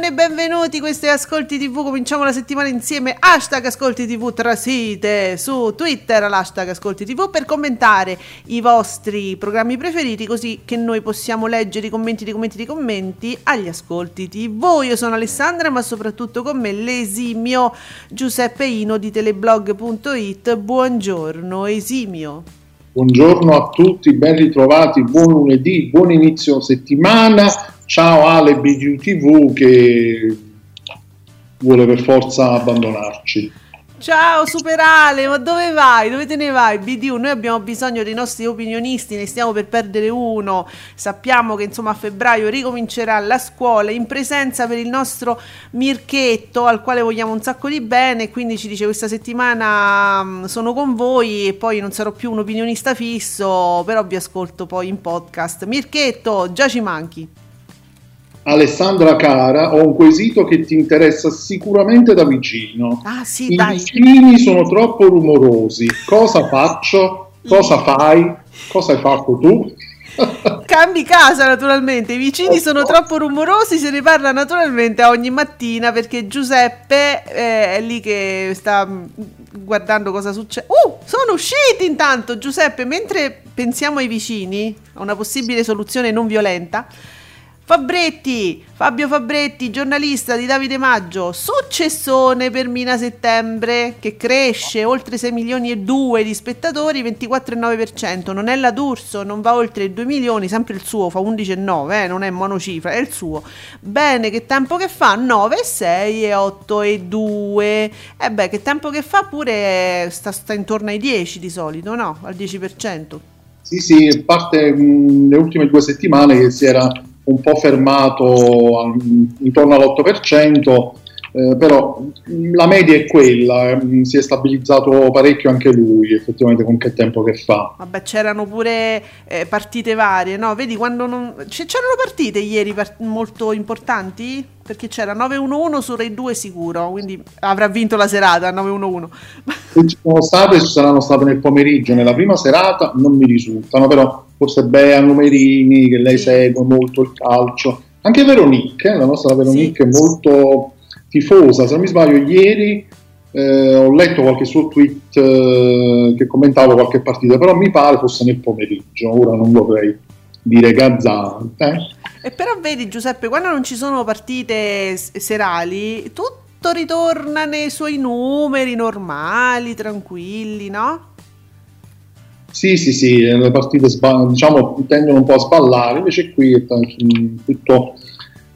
Buongiorno e benvenuti, questo è Ascolti TV, cominciamo la settimana insieme, hashtag Ascolti TV trasite su Twitter, l'hashtag Ascolti TV per commentare i vostri programmi preferiti così che noi possiamo leggere i commenti dei commenti dei commenti agli Ascolti TV. Io sono Alessandra ma soprattutto con me l'esimio Giuseppe Ino di teleblog.it, buongiorno esimio. Buongiorno a tutti, ben ritrovati, buon lunedì, buon inizio settimana. Ciao Ale BG TV che vuole per forza abbandonarci. Ciao Superale, ma dove vai? Dove te ne vai? BDU, noi abbiamo bisogno dei nostri opinionisti, ne stiamo per perdere uno. Sappiamo che insomma a febbraio ricomincerà la scuola in presenza per il nostro Mirchetto al quale vogliamo un sacco di bene, quindi ci dice questa settimana mm, sono con voi e poi non sarò più un opinionista fisso, però vi ascolto poi in podcast. Mirchetto, già ci manchi. Alessandra cara, ho un quesito che ti interessa sicuramente da vicino. Ah sì, I dai. vicini sono troppo rumorosi. Cosa faccio? Cosa fai? Cosa hai fatto tu? Cambi casa naturalmente, i vicini sono troppo rumorosi, se ne parla naturalmente ogni mattina perché Giuseppe eh, è lì che sta mm, guardando cosa succede. Uh, sono usciti intanto Giuseppe, mentre pensiamo ai vicini, a una possibile soluzione non violenta. Fabretti, Fabio Fabretti, giornalista di Davide Maggio, successone per Mina Settembre che cresce oltre 6 milioni e 2 di spettatori, 24,9%, non è la D'Urso, non va oltre i 2 milioni, sempre il suo, fa 11,9, eh, non è monocifra, è il suo. Bene, che tempo che fa? 9,6 e 8 e 2. E beh, che tempo che fa pure sta, sta intorno ai 10 di solito, no? Al 10%. Sì, sì, parte mh, le ultime due settimane che si era un po' fermato intorno all'8%, eh, però mh, la media è quella, mh, si è stabilizzato parecchio anche lui, effettivamente con che tempo che fa. Vabbè, c'erano pure eh, partite varie, no? Vedi quando non... c- c'erano partite ieri par- molto importanti? Perché c'era 9-1-1 su Rai 2 sicuro, quindi avrà vinto la serata 9-1-1. Se ci sono state, ci saranno state nel pomeriggio, nella prima serata non mi risultano, però forse Bea Numerini, che lei segue molto il calcio, anche Veronique, eh, la nostra Veronique Sì. è molto tifosa, se non mi sbaglio ieri eh, ho letto qualche suo tweet eh, che commentava qualche partita, però mi pare fosse nel pomeriggio, ora non vorrei dire gazzante. eh. E però vedi Giuseppe, quando non ci sono partite serali, tutto ritorna nei suoi numeri normali, tranquilli, no? Sì, sì, sì, eh, le partite diciamo, tendono un po' a sballare, invece qui è tutto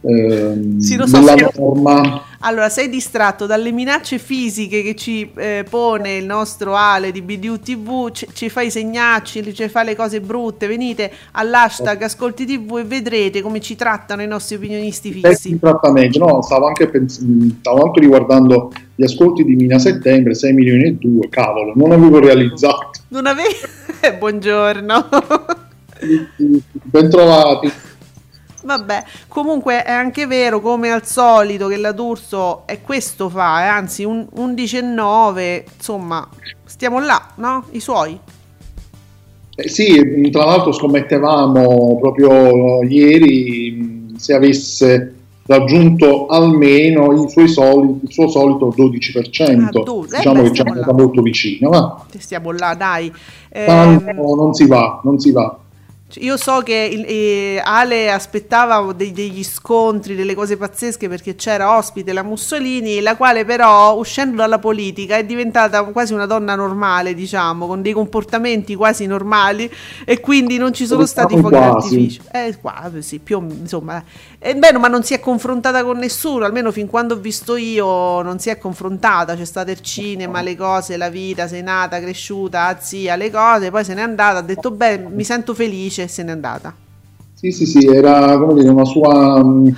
ehm, Sì, so, nella sì. norma. Allora, sei distratto dalle minacce fisiche che ci eh, pone il nostro Ale di BDU TV, ci, ci fa i segnacci, ci fa le cose brutte, venite all'hashtag Ascolti TV e vedrete come ci trattano i nostri opinionisti fissi. di trattamento, no, stavo anche, pens- mh, stavo anche riguardando gli ascolti di Mina Settembre, 6 milioni e 2, cavolo, non avevo realizzato. Non avevi... Buongiorno. Ben trovati. Vabbè, comunque è anche vero, come al solito, che la D'Urso è questo fa, eh, anzi un 11,9, insomma, stiamo là, no? I suoi. Eh, sì, tra l'altro scommettevamo proprio ieri mh, se avesse raggiunto almeno i suoi soli- il suo solito 12%, Ah, do- eh diciamo beh, che ci è andata molto vicino, va. Stiamo là, dai. Eh, Tanto non si va, non si va. Io so che il- eh, Ale aspettava dei- degli scontri, delle cose pazzesche perché c'era ospite la Mussolini, la quale però uscendo dalla politica è diventata quasi una donna normale, diciamo, con dei comportamenti quasi normali e quindi non ci sono stati fuochi d'artificio. Eh, qua, sì, più insomma. E beh, ma non si è confrontata con nessuno, almeno fin quando ho visto io non si è confrontata, c'è stato il cinema, le cose, la vita, sei nata, cresciuta, zia, le cose, poi se n'è andata, ha detto beh, mi sento felice e se n'è andata. Sì, sì, sì, era come dire, una sua, mh,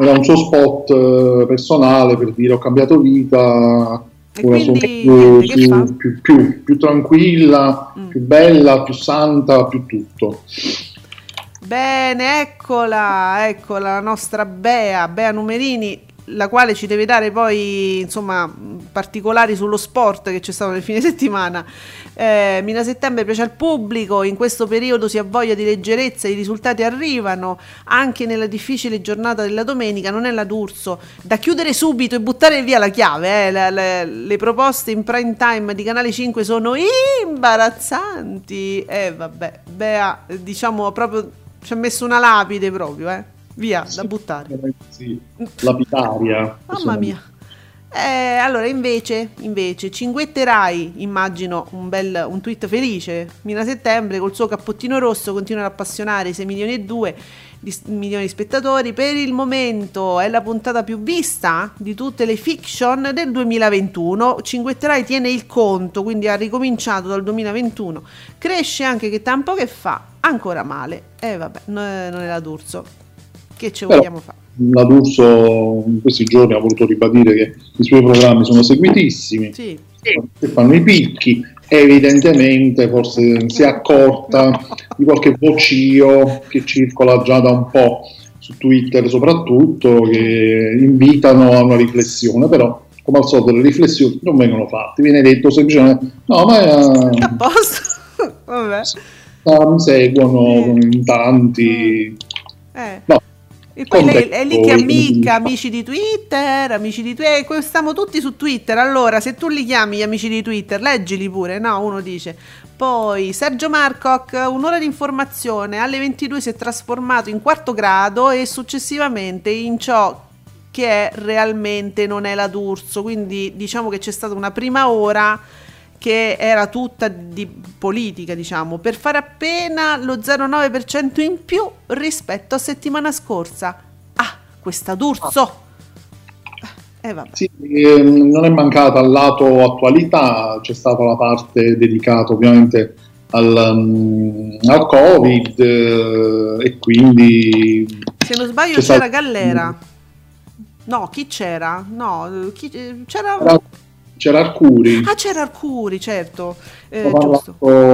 era un suo spot eh, personale per dire ho cambiato vita, E ora sono più, più- più- più tranquilla, Mm. più bella, più santa, più tutto. Bene, eccola, eccola la nostra Bea, Bea Numerini, la quale ci deve dare poi, insomma, particolari sullo sport che c'è stato nel fine settimana. Eh, Mina Settembre piace al pubblico, in questo periodo si ha voglia di leggerezza, i risultati arrivano, anche nella difficile giornata della domenica, non è la D'Urso, da chiudere subito e buttare via la chiave, eh, la- la- le proposte in prime time di Canale 5 sono imbarazzanti, e vabbè, Bea, eh, diciamo proprio, ci ha messo una lapide proprio, eh, via, da buttare. Sì, lapidaria. Mamma mia. Eh, allora, invece, invece, cinguetterai, immagino, un bel un tweet felice. Mina Settembre col suo cappottino rosso continua ad appassionare 6 milioni e 2 di, milioni di spettatori. Per il momento è la puntata più vista di tutte le fiction del 2021. Cinguetterai tiene il conto, quindi ha ricominciato dal 2021. Cresce anche che tempo che fa, ancora male. E eh, vabbè, no- non è la D'Urso. Che ci Però- vogliamo fare? La D'Urso in questi giorni ha voluto ribadire che i suoi programmi sono seguitissimi, Sì. che fanno i picchi, evidentemente forse si è accorta di qualche vocio che circola già da un po' su Twitter soprattutto, che invitano a una riflessione, però come al solito le riflessioni non vengono fatte, viene detto semplicemente no ma eh, A posto? Vabbè. Ah, mi seguono in tanti... Eh. No. E poi lei, è lì che amica, amici di Twitter, amici di Twitter, eh, stiamo tutti su Twitter, allora se tu li chiami gli amici di Twitter, leggili pure, no? Uno dice. Poi Sergio Marcoc, un'ora di informazione, alle 22 si è trasformato in quarto grado e successivamente in ciò che è realmente non è la D'Urso, quindi diciamo che c'è stata una prima ora che era tutta di politica, diciamo, per fare appena lo 0,9% in più rispetto a settimana scorsa. Ah, questa D'Urso! Eh. Sì, ehm, non è mancata al lato attualità, c'è stata la parte dedicata ovviamente al, um, al Covid eh, e quindi Se non sbaglio c'era stato- Gallera. No, chi c'era? No, chi- c'era... c'era, c'era Arcuri, Ah, c'era Arcuri, certo. Eh,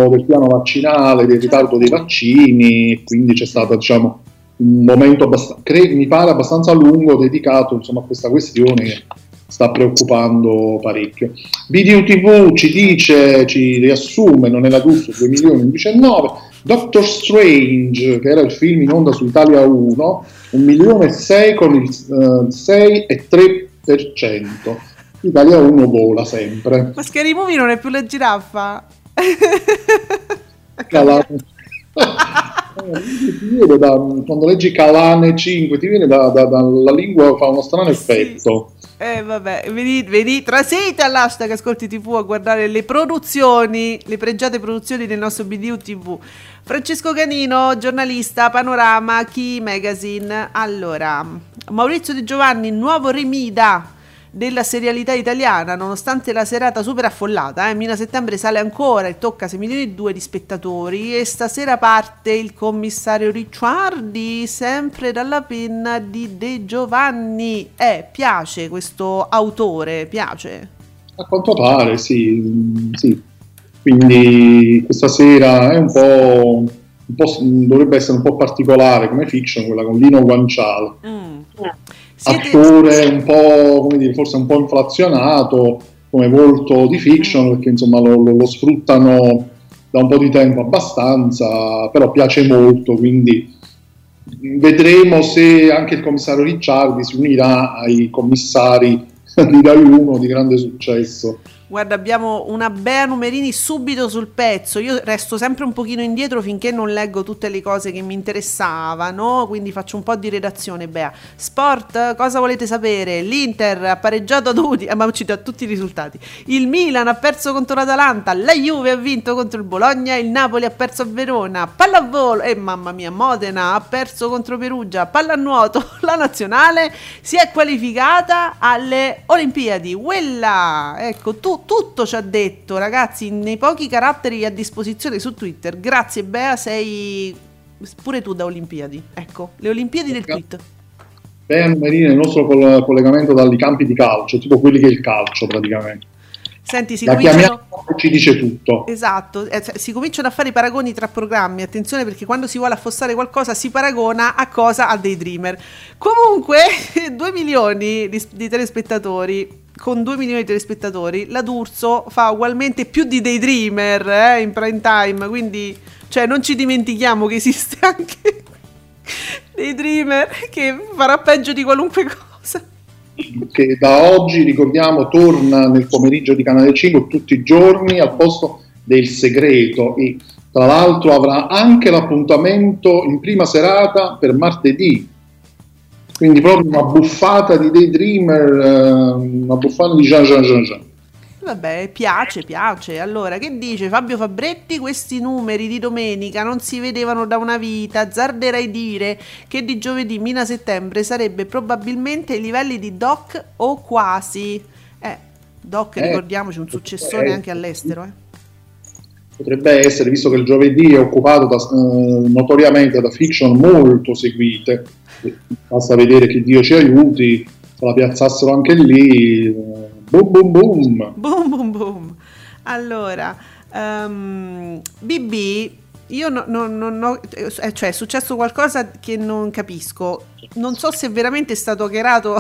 del piano vaccinale, del ritardo dei vaccini, e quindi c'è stato diciamo, un momento abbast- cre- mi pare abbastanza lungo dedicato insomma, a questa questione che sta preoccupando parecchio. Video TV ci dice, ci riassume, non è la giusto, 2 milioni in 19, Doctor Strange, che era il film in onda su Italia 1, 1 milione e 6 con il eh, 6,3%. Italia 1 vola sempre. Ma Scary Movie non è più la giraffa. Cala- ti viene da- quando leggi Calane 5 ti viene da, da- dalla lingua fa uno strano effetto Eh vabbè, venite, venite, trasite all'hashtag Ascolti TV a guardare le produzioni, le pregiate produzioni del nostro BDU TV. Francesco Canino, giornalista, Panorama, Key Magazine. Allora, Maurizio Di Giovanni, nuovo Remida della serialità italiana, nonostante la serata super affollata, eh, Mina Settembre sale ancora e tocca 6 milioni e 2 di spettatori e stasera parte il commissario Ricciardi, sempre dalla penna di De Giovanni. Eh, piace questo autore, piace. a quanto pare sì, mm, sì. quindi questa sera è un po', un po' dovrebbe essere un po' particolare come fiction quella con Lino Guanciale Mm. Siete... attore un po' come dire forse un po' inflazionato come volto di fiction perché insomma lo, lo- lo sfruttano da un po' di tempo abbastanza però piace molto quindi vedremo se anche il commissario Ricciardi si unirà ai commissari di Rai 1 di grande successo Guarda, abbiamo una Bea Numerini subito sul pezzo. Io resto sempre un pochino indietro finché non leggo tutte le cose che mi interessavano, quindi faccio un po' di redazione, Bea. Sport, cosa volete sapere? L'Inter ha pareggiato ad Udine, eh, ma ci do tutti i risultati. Il Milan ha perso contro l'Atalanta, la Juve ha vinto contro il Bologna, il Napoli ha perso a Verona, pallavolo, e eh, mamma mia, Modena ha perso contro Perugia, pallanuoto, la nazionale si è qualificata alle Olimpiadi. Quella, ecco, tu tutto ci ha detto, ragazzi, nei pochi caratteri a disposizione su Twitter. Grazie Bea, sei pure tu da Olimpiadi. Ecco, le Olimpiadi del tweet. Bea Numerini il nostro collegamento dagli campi di calcio, tipo quelli che è il calcio praticamente. Senti, si cominciano... ci dice tutto. Esatto, eh, cioè, si cominciano a fare i paragoni tra programmi. Attenzione perché quando si vuole affossare qualcosa si paragona a cosa? A Daydreamer. Comunque, 2 milioni di, di telespettatori con 2 milioni di telespettatori, la D'Urso fa ugualmente più di Daydreamer eh, in prime time, quindi cioè, non ci dimentichiamo che esiste anche Daydreamer che farà peggio di qualunque cosa. Che da oggi, ricordiamo, torna nel pomeriggio di Canale 5 tutti i giorni al posto del segreto e tra l'altro avrà anche l'appuntamento in prima serata per martedì quindi proprio una buffata di Daydreamer, eh, una buffata di Jean Jean Jean Jean. Vabbè, piace, piace. Allora, che dice Fabio Fabretti? Questi numeri di domenica non si vedevano da una vita. Zarderei dire che di giovedì Mina settembre sarebbe probabilmente ai livelli di Doc o quasi. Eh, Doc, eh, ricordiamoci, un successore eh, anche all'estero. Eh. Potrebbe essere, visto che il giovedì è occupato da, eh, notoriamente da fiction molto seguite basta vedere che Dio ci aiuti, se la piazzassero anche lì, boom boom boom. Boom boom boom. Allora, um, ehm, BB, io non no, no, no, eh, cioè è successo qualcosa che non capisco, non so se veramente è stato hackerato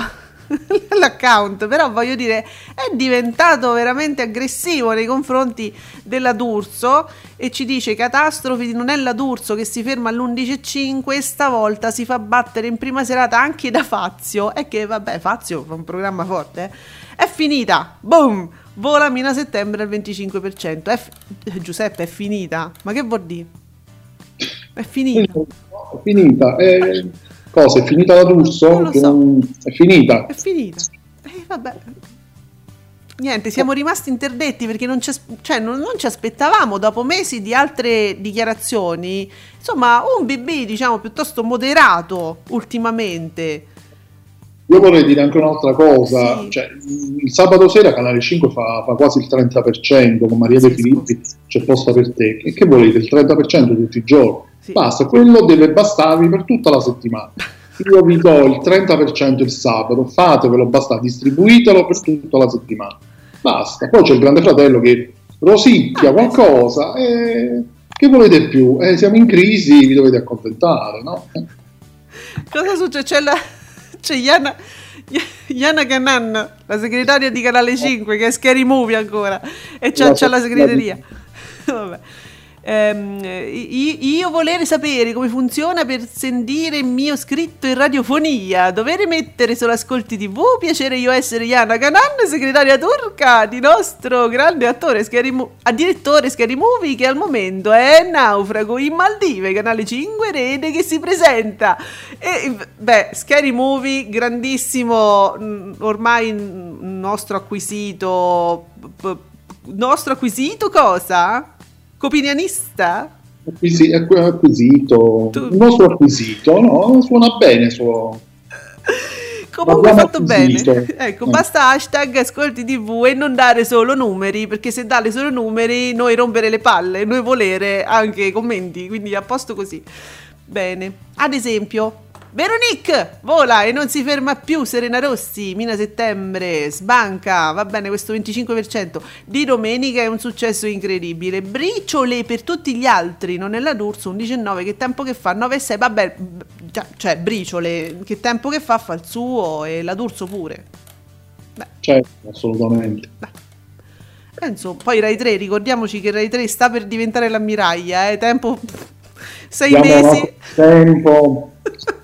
l'account, però voglio dire, è diventato veramente aggressivo nei confronti della D'Urso e ci dice catastrofi è la D'Urso che si ferma all'11.05 e stavolta si fa battere in prima serata anche da Fazio e che vabbè Fazio fa un programma forte, eh? è finita, boom, vola Mina settembre al 25%, è f- Giuseppe è finita, ma che vuol dire? È finita. È finita. È Cosa? È finita la D'Urso? Non lo so. È finita. È finita. Eh, vabbè. Niente, siamo rimasti interdetti perché non ci, cioè, non, non ci, aspettavamo dopo mesi di altre dichiarazioni. Insomma, un BB diciamo piuttosto moderato ultimamente. Io vorrei dire anche un'altra cosa, sì. cioè, il sabato sera Canale 5 fa, fa quasi il 30% con Maria sì, De Filippi, c'è posta per te. E che volete? Il 30% tutti i giorni? Sì. Basta, quello deve bastarvi per tutta la settimana. Io vi do il 30% il sabato, fatevelo, basta, distribuitelo per tutta la settimana. Basta. Poi c'è il grande fratello che rosicchia ah, qualcosa e che volete più? Eh, siamo in crisi, vi dovete accontentare, no? Cosa succede? C'è, la... c'è Iana... Iana Canan, la segretaria di Canale 5, che è Scary Movie ancora, e c'è, c'è la segreteria. Vabbè. Ehm, io volere sapere come funziona per sentire il mio scritto in radiofonia, dovere mettere solo ascolti tv, piacere io essere Iana Canan, segretaria turca di nostro grande attore, Scary direttore Scary Movie che al momento è naufrago in Maldive, canale 5 rete che si presenta. E beh, Scary Movie, grandissimo, mm, ormai nostro acquisito... Nostro acquisito cosa? Copinianista? Acquisi- acquisito, tu... il nostro acquisito, no? Suona bene. Suo... Comunque fatto acquisito. bene. Ecco, eh. basta hashtag ascolti tv e non dare solo numeri, perché se dare solo numeri noi rompere le palle, noi volere anche i commenti, quindi a posto così. Bene. Ad esempio, Veronique vola e non si ferma più. Serena Rossi, Mina Settembre, sbanca. Va bene, questo 25% di domenica è un successo incredibile. Briciole per tutti gli altri. Non è la D'Urso, un 19. Che tempo che fa? 9 e 6. Vabbè, cioè, briciole. Che tempo che fa? Fa il suo e la D'Urso pure. Beh. Certo, assolutamente. Beh. Insomma, poi Rai 3, ricordiamoci che Rai 3 sta per diventare l'ammiraglia, eh? Tempo. Sei mesi. Tempo.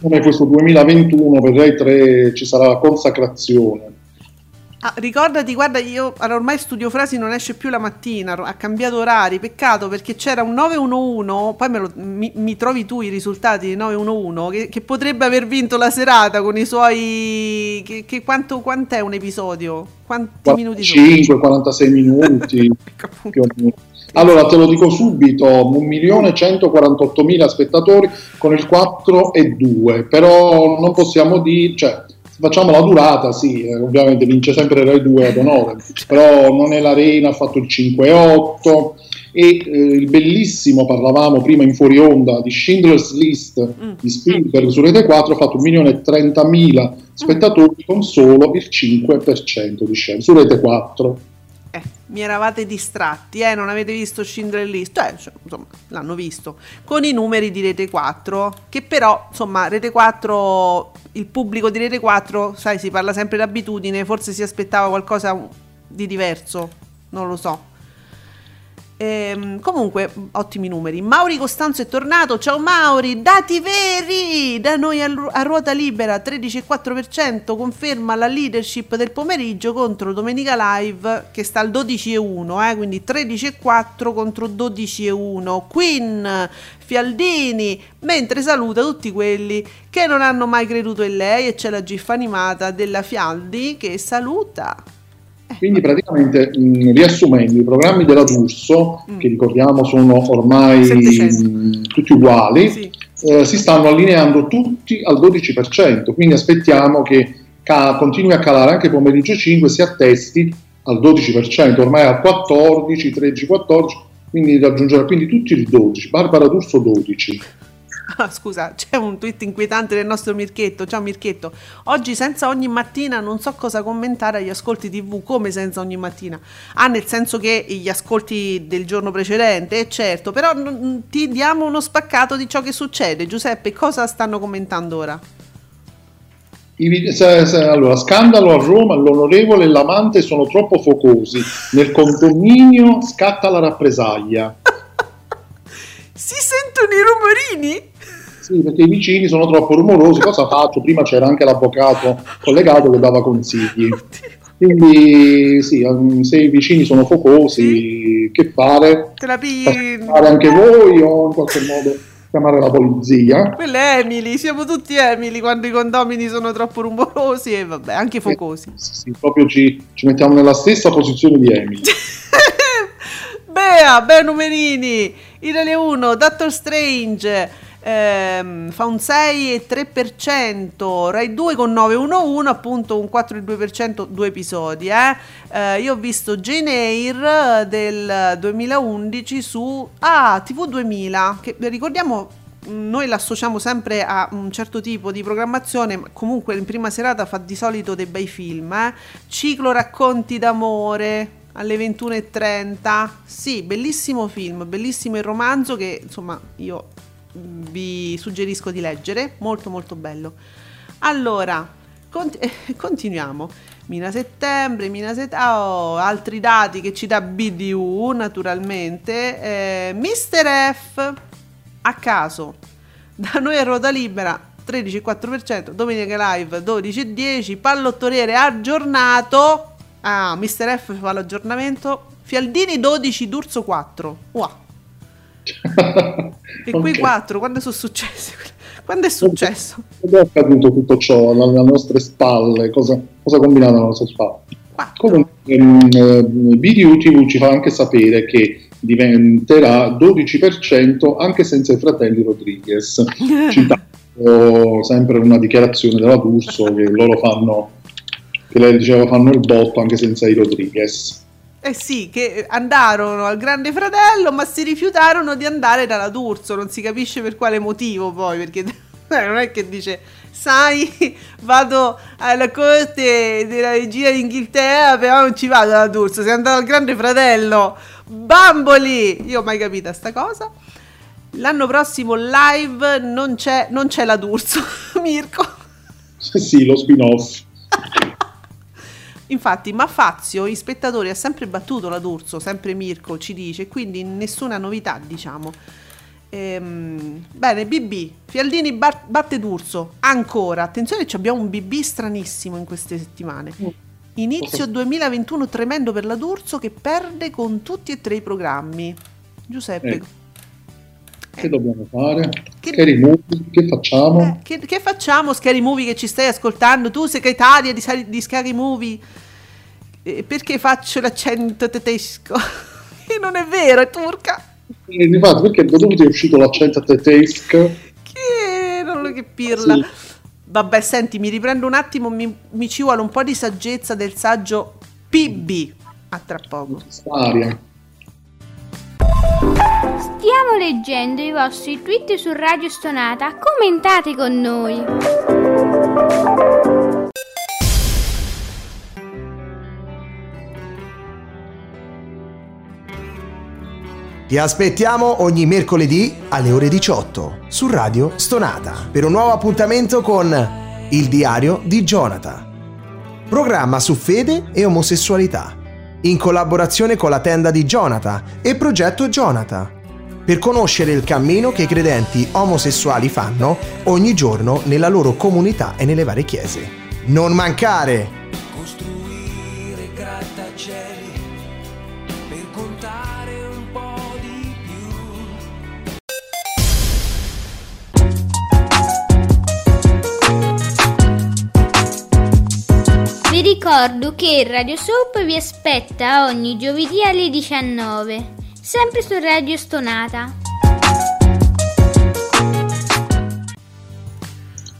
come questo 2021 per Rai 3 ci sarà la consacrazione. Ah, ricordati, guarda, io allora, ormai studio frasi non esce più la mattina, ha cambiato orari, peccato perché c'era un 911, poi me lo, mi, mi, trovi tu i risultati di 911 che, che, potrebbe aver vinto la serata con i suoi... Che, che quanto, quant'è un episodio? Quanti 45, minuti sono? 5, 46 minuti. allora te lo dico subito, 1.148.000 spettatori con il 4 e 2, però non possiamo dire... Cioè, facciamo la durata, sì, eh, ovviamente vince sempre Rai 2 ad onore, però non è l'Arena, ha fatto il 5-8 e eh, il bellissimo, parlavamo prima in fuori onda, di Schindler's List mm. di Spielberg su Rete 4 ha fatto 1.030.000 spettatori con solo il 5% di scena su Rete 4 mi eravate distratti, eh, non avete visto Schindler List, eh, cioè, insomma, l'hanno visto, con i numeri di Rete 4, che però, insomma, Rete 4, il pubblico di Rete 4, sai, si parla sempre d'abitudine, forse si aspettava qualcosa di diverso, non lo so. Ehm, comunque, ottimi numeri. Mauri Costanzo è tornato. Ciao Mauri, dati veri da noi a, ruota libera 13,4%. Conferma la leadership del pomeriggio contro Domenica Live che sta al 12,1, eh, quindi 13,4 contro 12,1. Queen Fialdini, mentre saluta tutti quelli che non hanno mai creduto in lei e c'è la gif animata della Fialdi che saluta. Quindi praticamente mh, riassumendo i programmi della D'Urso, mm. che ricordiamo sono ormai mh, tutti uguali, sì. eh, si stanno allineando tutti al 12%, quindi aspettiamo che ca- continui a calare anche pomeriggio 5 si attesti al 12%, ormai al 14, 13, 14, quindi raggiungerà quindi tutti il 12, Barbara D'Urso 12. Ah, scusa, c'è un tweet inquietante del nostro Mirchetto. Ciao Mirchetto. Oggi senza ogni mattina non so cosa commentare agli ascolti TV, come senza ogni mattina. Ah, nel senso che gli ascolti del giorno precedente, eh, certo, però n- ti diamo uno spaccato di ciò che succede. Giuseppe, cosa stanno commentando ora? Allora, scandalo a Roma, l'onorevole e l'amante sono troppo focosi. Nel condominio scatta la rappresaglia. si sentono i rumorini? Sì, perché i vicini sono troppo rumorosi, cosa faccio? Prima c'era anche l'avvocato collegato che dava consigli. Quindi sì, um, se i vicini sono focosi, che fare? Te la pigli? Fare anche voi o in qualche modo chiamare la polizia? Quella è Emily, siamo tutti Emily quando i condomini sono troppo rumorosi e vabbè, anche focosi. Sì, sì proprio ci, ci, mettiamo nella stessa posizione di Emily. Bea, Bea Numerini, Italia 1, Doctor Strange ehm, fa un 6,3%, Rai 2 con 911, appunto un 4,2%, due episodi. Eh? Eh, io ho visto Jane Eyre del 2011 su ah, TV 2000, che ricordiamo noi l'associamo sempre a un certo tipo di programmazione, ma comunque in prima serata fa di solito dei bei film, eh? ciclo racconti d'amore alle 21.30, sì, bellissimo film, bellissimo il romanzo che insomma io vi suggerisco di leggere, molto molto bello. Allora, cont- continuiamo. Mina settembre, Mina settembre, oh, altri dati che ci dà BDU naturalmente. Eh, Mister F a caso, da noi a ruota libera 13,4%, Domenica Live 12,10%, pallottoriere aggiornato. Ah, Mister F fa l'aggiornamento. Fialdini 12, D'Urso 4. Wow. E okay. qui 4, quando sono successi? Quando è successo? Quando è accaduto tutto ciò alle nostre spalle? Cosa, cosa combinato alle nostre spalle? 4. Comunque, ehm, BDU TV ci fa anche sapere che diventerà 12% anche senza i fratelli Rodriguez. Citando sempre una dichiarazione della D'Urso che loro fanno, che lei diceva fanno il botto anche senza i Rodriguez. Eh sì, che andarono al Grande Fratello, ma si rifiutarono di andare dalla D'Urso, non si capisce per quale motivo poi, perché non è che dice, sai, vado alla corte della regia d'Inghilterra, però non ci vado dalla D'Urso, sei andato al Grande Fratello, bamboli! Io ho mai capito sta cosa. L'anno prossimo live non c'è, non c'è la D'Urso, Mirko. Sì, lo spin-off. Infatti, ma Fazio, i spettatori, ha sempre battuto la D'Urso, sempre Mirko ci dice, quindi nessuna novità, diciamo. Ehm, bene, BB, Fialdini batte D'Urso, ancora. Attenzione, abbiamo un BB stranissimo in queste settimane. Mm. Inizio 2021 tremendo per la D'Urso che perde con tutti e tre i programmi. Giuseppe, Ecco. Che dobbiamo fare? Che- Scary movie? Che facciamo? eh, che, che facciamo Scary Movie che ci stai ascoltando? Tu segretaria di, di Scary Movie. Eh, perché faccio l'accento tedesco? Che non è vero, è turca. E Infatti, perché da dove ti è uscito l'accento tedesco? Che non lo che pirla. Sì. Vabbè, senti, mi riprendo un attimo, mi, mi ci vuole un po' di saggezza del saggio PB. A tra poco. Aria. Stiamo leggendo i vostri tweet su Radio Stonata. Commentate con noi. Ti aspettiamo ogni mercoledì alle ore 18 su Radio Stonata per un nuovo appuntamento con Il diario di Jonathan. Programma su fede e omosessualità, in collaborazione con la tenda di Jonathan e Progetto Jonathan, per conoscere il cammino che i credenti omosessuali fanno ogni giorno nella loro comunità e nelle varie chiese. Non mancare! costruire grattacieli per contare un po' di più. Vi ricordo che Radio Soap vi aspetta ogni giovedì alle 19, sempre su Radio Stonata.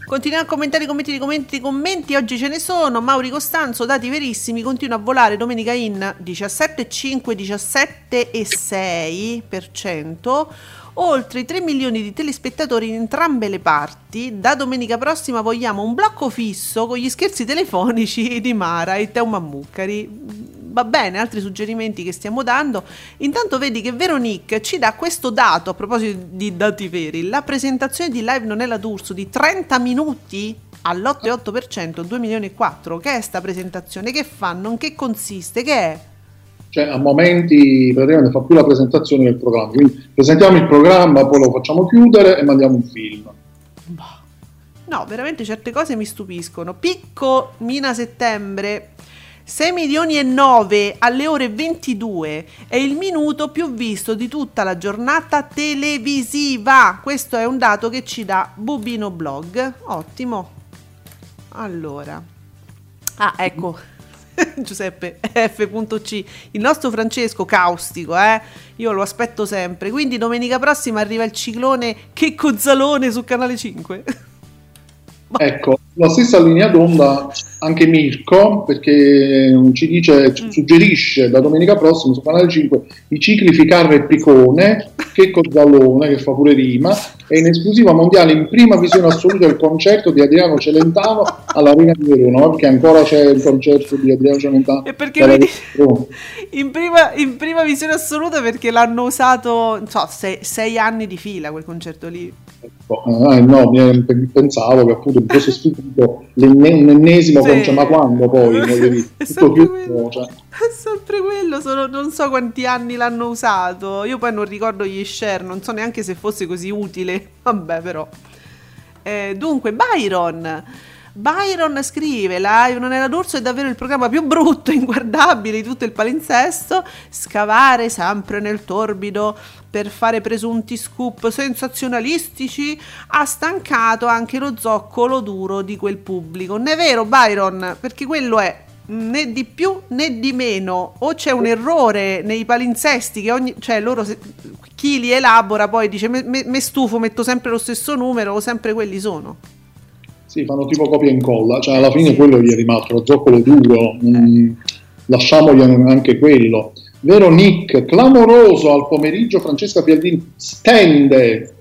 Continuiamo a commentare i commenti, i commenti, i commenti. Oggi ce ne sono. Mauri Costanzo, dati verissimi. Continua a volare. Domenica in 17,5, 17,6%. Oltre i 3 milioni di telespettatori in entrambe le parti. Da domenica prossima vogliamo un blocco fisso con gli scherzi telefonici di Mara e Teo Mammucari. Va bene, altri suggerimenti che stiamo dando. Intanto vedi che Veronique ci dà questo dato a proposito di dati veri. La presentazione di Live Non è la D'Urso di 30 minuti all'8,8%, 2 milioni e 4. Che è sta presentazione? Che fanno? In che consiste? Che è? Cioè, a momenti praticamente fa più la presentazione del programma. Quindi presentiamo il programma, poi lo facciamo chiudere e mandiamo un film. No, veramente certe cose mi stupiscono. Picco Mina Settembre 6 milioni e 9 alle ore 22 è il minuto più visto di tutta la giornata televisiva. Questo è un dato che ci dà Bubino Blog. Ottimo. Allora. Ah, ecco. Giuseppe F.C. Il nostro Francesco caustico, eh? Io lo aspetto sempre. Quindi domenica prossima arriva il ciclone Che Cozzalone su Canale 5. Ecco, la stessa linea d'onda anche Mirko, perché ci dice, ci suggerisce da domenica prossima su Canale 5 i cicli Ficarra e Picone, che Cozzalone, che fa pure rima, e in esclusiva mondiale in prima visione assoluta il concerto di Adriano Celentano all'Arena di Verona, no? perché ancora c'è il concerto di Adriano Celentano. E perché all'Arena vedi- di Verona. In prima, in prima visione assoluta perché l'hanno usato, so, sei, sei anni di fila quel concerto lì. Ah, no, mi- pensavo che appunto fosse stupito l'enne- Sì. concerto, ma quando poi? È sempre quello. cioè. È sempre quello, sono- non so quanti anni l'hanno usato. Io poi non ricordo gli share, non so neanche se fosse così utile. Vabbè, però. Eh, dunque, Byron. Byron scrive: Live non era d'orso è davvero il programma più brutto inguardabile di tutto il palinsesto. Scavare sempre nel torbido per fare presunti scoop sensazionalistici ha stancato anche lo zoccolo duro di quel pubblico. Non è vero, Byron? Perché quello è né di più né di meno. O c'è un errore nei palinsesti che ogni. cioè loro. se- chi li elabora poi dice: me stufo, metto sempre lo stesso numero, o sempre quelli sono. Sì, fanno tipo copia e incolla, cioè alla fine quello gli è rimasto, lo zoccolo duro, mm, lasciamogli anche quello. Vero Nick, clamoroso al pomeriggio Francesca Fialdini stende.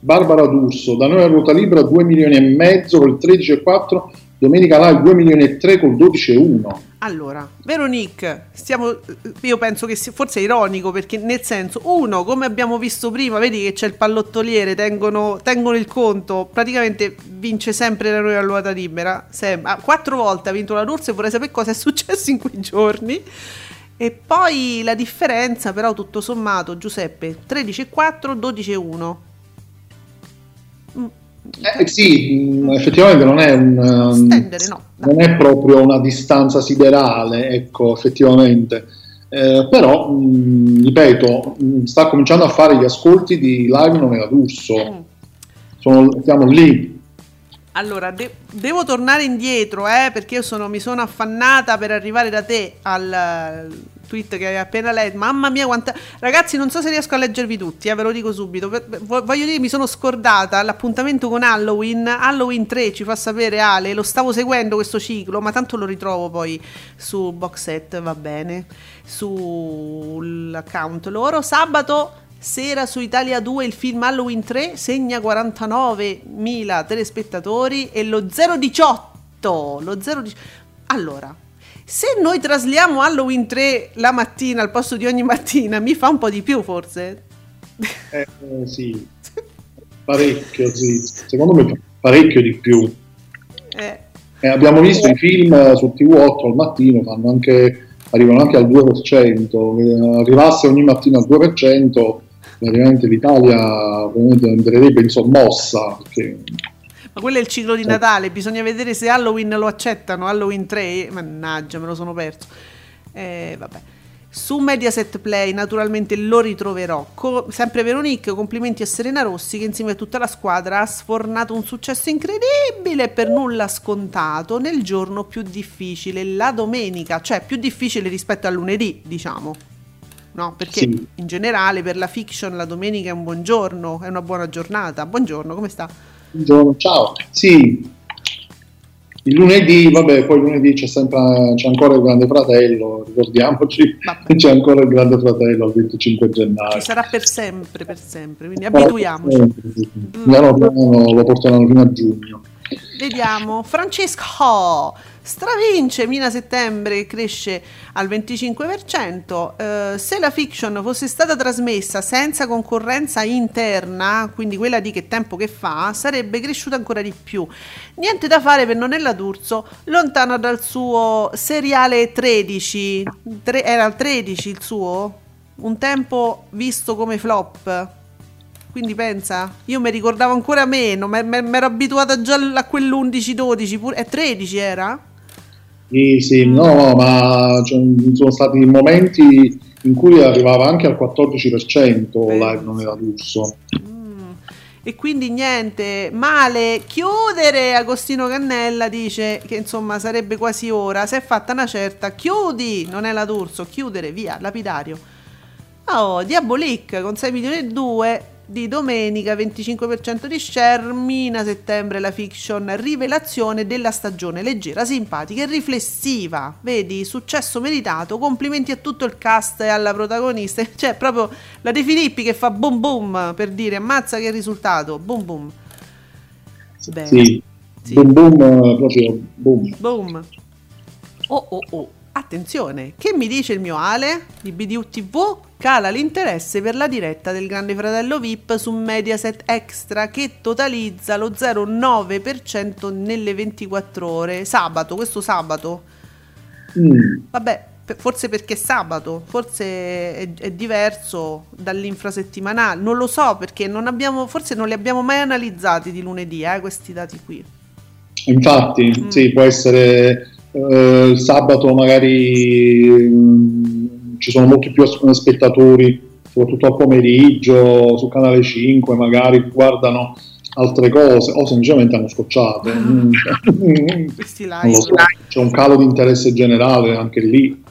Barbara D'Urso, da noi a ruota libera 2 milioni e mezzo col 13,4, domenica live 2 milioni e 3 col 12,1. Allora, Veronique, stiamo, io penso che sia- forse ironico perché nel senso, uno, come abbiamo visto prima, vedi che c'è il pallottoliere, tengono, tengono il conto, praticamente vince sempre la a ruota libera, sem- ah, quattro volte ha vinto la D'Urso e vorrei sapere cosa è successo in quei giorni. E poi la differenza, però, tutto sommato, Giuseppe, 13,4, 12,1. Mm, Eh, sì, mh, effettivamente non è un... um, Stendere, no. non è proprio una distanza siderale, ecco, effettivamente. Eh, però, mh, ripeto, mh, sta cominciando a fare gli ascolti di live non era d'Urso. Mm. Sono- siamo lì. Allora, de- devo tornare indietro, eh, perché io sono- mi sono affannata per arrivare da te al, al tweet che hai appena letto. Mamma mia, quanta... Ragazzi, non so se riesco a leggervi tutti, eh, ve lo dico subito. Voglio dire, mi sono scordata l'appuntamento con Halloween. Halloween 3 ci fa sapere Ale, lo stavo seguendo questo ciclo, ma tanto lo ritrovo poi su box set, va bene, sull'account loro. Sabato sera su Italia 2 il film Halloween 3 segna 49.000 telespettatori e lo 018 lo 018 allora se noi trasliamo Halloween 3 la mattina al posto di ogni mattina mi fa un po' di più forse Eh, eh, sì, parecchio, sì. Secondo me parecchio di più. Eh, Eh, abbiamo visto i film su TV8 al mattino, fanno anche, arrivano anche al 2%. Eh, Arrivasse ogni mattina al 2%, veramente l'Italia veramente entrerebbe in sommossa. Perché, ma quello è il ciclo di Natale bisogna vedere se Halloween lo accettano Halloween 3 mannaggia me lo sono perso Eh, vabbè su Mediaset Play naturalmente lo ritroverò. Co- sempre Veronique, complimenti a Serena Rossi che insieme a tutta la squadra ha sfornato un successo incredibile per nulla scontato nel giorno più difficile, la domenica, cioè più difficile rispetto al lunedì, diciamo. No, perché Sì. in generale per la fiction la domenica è un buon giorno, è una buona giornata. Buongiorno, come sta? Buongiorno, ciao. Sì, il lunedì, vabbè, poi lunedì c'è sempre c'è ancora il Grande Fratello, ricordiamoci, Vabbè. c'è ancora il Grande Fratello il 25 gennaio. Ci sarà per sempre, per sempre, quindi abituiamoci. Piano piano lo porteranno fino a giugno. Vediamo, Francesco stravince Mina Settembre cresce al 25%. Eh, se la fiction fosse stata trasmessa senza concorrenza interna, quindi quella di che tempo che fa, sarebbe cresciuta ancora di più. Niente da fare per Nonella D'Urso, lontano dal suo seriale 13. Tre- era il 13 il suo? Un tempo visto come flop. Quindi pensa, io mi ricordavo ancora meno, mi ero abituata già a quell'11-12, pure, è 13 era? Sì, sì, no, ma ci sono stati momenti in cui arrivava anche al 14% live non era d'Urso. Mm. E quindi niente, male, chiudere Agostino Cannella dice che insomma sarebbe quasi ora, se è fatta una certa, chiudi, non è la D'Urso, chiudere, via, lapidario. Oh, Diabolic con 6 milioni e 2 di domenica, 25% di share, Mina settembre la fiction, rivelazione della stagione, leggera, simpatica e riflessiva. Vedi, successo meritato, complimenti a tutto il cast e alla protagonista. Cioè, proprio la De Filippi che fa boom boom per dire ammazza che risultato, boom boom. Bene. Sì, Sì. boom boom, eh, proprio boom. Boom. Oh oh oh. Attenzione, che mi dice il mio Ale di BDU TV? Cala l'interesse per la diretta del Grande Fratello VIP su Mediaset Extra che totalizza lo 0,9% nelle 24 ore. Sabato, questo sabato. Mm. Vabbè, forse perché è sabato, forse è, è diverso dall'infrasettimanale. Non lo so perché non abbiamo, forse non li abbiamo mai analizzati di lunedì, eh, questi dati qui. Infatti, Mm. sì, può essere eh, il sabato magari mm, ci sono molti più spettatori, soprattutto al pomeriggio, su Canale 5, magari guardano altre cose o semplicemente hanno scocciato. Mm. Questi lo so, live. c'è un calo di interesse generale anche lì.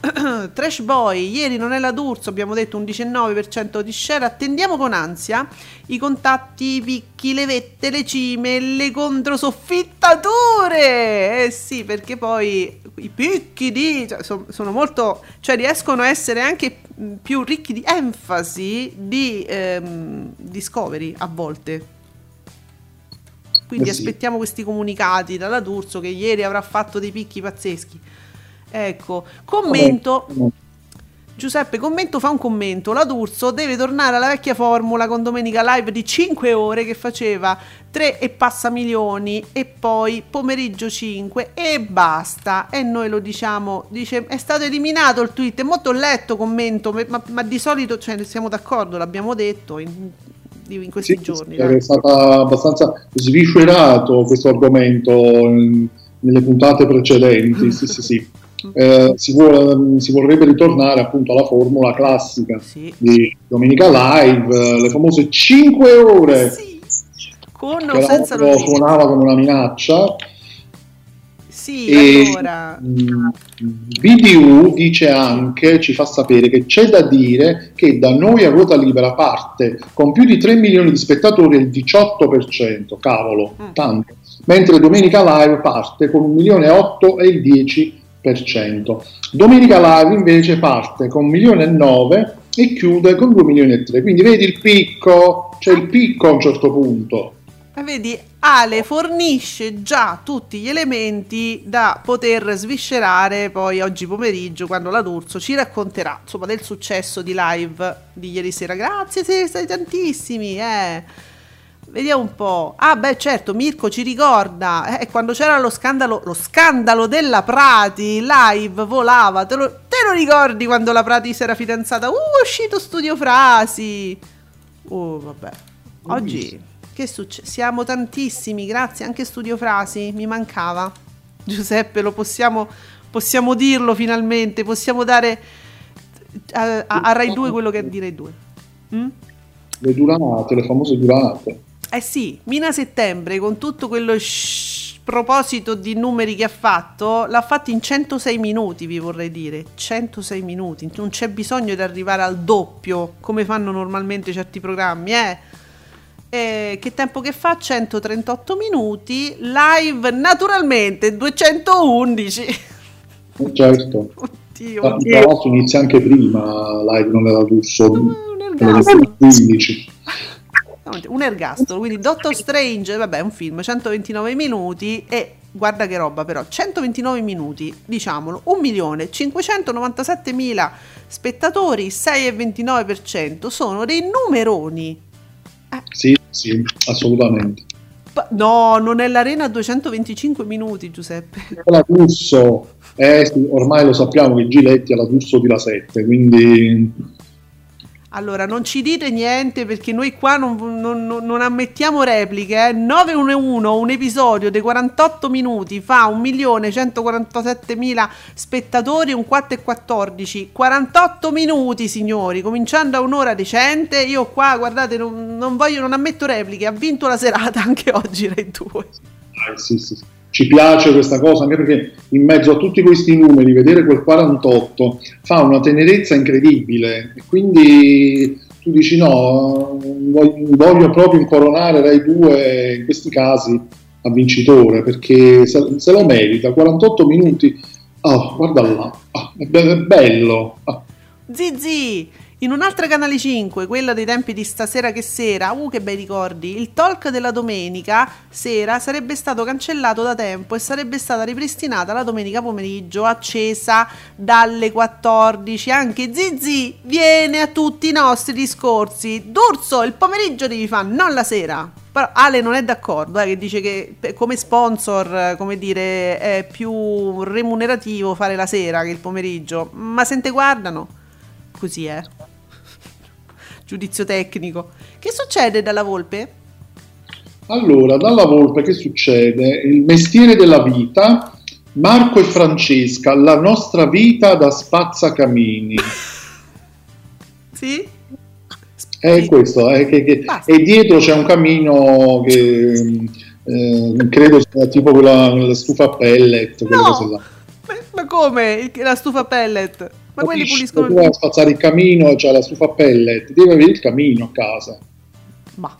Trash Boy, ieri non è la D'Urso, abbiamo detto un 19% di share, attendiamo con ansia i contatti, i picchi, le vette, le cime, le controsoffittature. Eh sì, perché poi i picchi di... cioè, so- sono molto... cioè riescono a essere anche più ricchi di enfasi di ehm, Discovery a volte. Quindi Eh sì. aspettiamo questi comunicati dalla D'Urso che ieri avrà fatto dei picchi pazzeschi. Ecco, commento. Giuseppe Commento fa un commento. La D'Urso deve tornare alla vecchia formula con Domenica Live di 5 ore che faceva 3 e passa milioni e poi pomeriggio 5 e basta. E noi lo diciamo, dice è stato eliminato il tweet, è molto letto commento, ma, ma di solito cioè, siamo d'accordo, l'abbiamo detto. in- in questi Sì, giorni. è stato abbastanza sviscerato questo argomento in- nelle puntate precedenti. Sì, sì, sì. Eh, si, vuole- si vorrebbe ritornare appunto alla formula classica Sì. di Domenica Live, le famose 5 ore Sì. Con che o senza notizie. suonava come una minaccia. Sì, E allora. mh, BDU dice anche, ci fa sapere che c'è da dire che da noi a ruota libera parte con più di 3 milioni di spettatori il 18%, cavolo, Mm. tanto, mentre Domenica Live parte con 1 milione e 8 e il 10%. Domenica Live invece parte con 1 milione e 9 chiude con 2 milioni e 3, quindi vedi il picco, c'è il picco a un certo punto. Vedi, Ale fornisce già tutti gli elementi da poter sviscerare poi oggi pomeriggio quando la D'Urso ci racconterà insomma del successo di live di ieri sera. Grazie, siete stati tantissimi, eh. Vediamo un po'. Ah, beh, certo, Mirko ci ricorda eh, quando c'era lo scandalo, lo scandalo della Prati live volava. Te lo, te lo ricordi quando la Prati si era fidanzata? Uh, è uscito studio frasi. Oh, vabbè. Oggi che succede? Siamo tantissimi, grazie anche Studio Frasi, mi mancava. Giuseppe, lo possiamo, possiamo dirlo finalmente, possiamo dare a, a- a Rai 2 quello che è di Rai 2. Mm? Le durate, le famose durate. Eh sì, Mina Settembre con tutto quello sh- proposito di numeri che ha fatto, l'ha fatto in 106 minuti, vi vorrei dire. 106 minuti, non c'è bisogno di arrivare al doppio come fanno normalmente certi programmi, eh. Eh, che tempo che fa? 138 minuti, live naturalmente 211. Eh, Certo. Oddio, Tra l'altro inizia anche prima live, non era russo, alle ergastolo. 15. Un ergastolo, quindi Doctor Strange, vabbè, è un film, 129 minuti e guarda che roba però, 129 minuti, diciamolo, 1.597.000 spettatori, 6,29%, sono dei numeroni. Sì, sì, assolutamente. Pa- No, non è l'arena a 225 minuti, Giuseppe. La Russo, eh, sì, ormai lo sappiamo che Giletti ha la Russo di la 7, quindi Allora, non ci dite niente perché noi qua non, non- non- ammettiamo repliche. Eh. 911, un episodio dei 48 minuti, fa 1.147.000 spettatori, un 4,14. 48 minuti, signori, cominciando a un'ora decente. Io qua, guardate, non, non voglio, non ammetto repliche. Ha vinto la serata anche oggi, Rai 2. eh, sì, sì, sì. Ci piace questa cosa, anche perché in mezzo a tutti questi numeri, vedere quel 48 fa una tenerezza incredibile. E Quindi tu dici no, voglio, proprio incoronare Rai 2 in questi casi a vincitore, perché se, lo merita. 48 minuti, ah, guarda là, ah, è be- è bello. Ah. Zizi, in un'altra canale 5, quella dei tempi di stasera che sera, uh che bei ricordi, il talk della domenica sera sarebbe stato cancellato da tempo e sarebbe stata ripristinata la domenica pomeriggio accesa dalle 14. Anche Zizi viene a tutti i nostri discorsi. D'Urso, il pomeriggio devi fare, non la sera. Però Ale non è d'accordo, eh, che dice che come sponsor, eh, come dire, è più remunerativo fare la sera che il pomeriggio. Ma se te guardano, così è. Giudizio tecnico. Che succede dalla volpe? Allora, dalla Volpe che succede? Il mestiere della vita, Marco e Francesca, la nostra vita da spazzacamini. Sì? È questo, è che, che- e dietro c'è un camino che eh, credo sia tipo quella, quella stufa pellet, quelle No! Ma, ma come? La stufa pellet? Ma quelli puliscono il... spazzare il camino c'è la stufa a pellet, devi avere il camino a casa. Ma...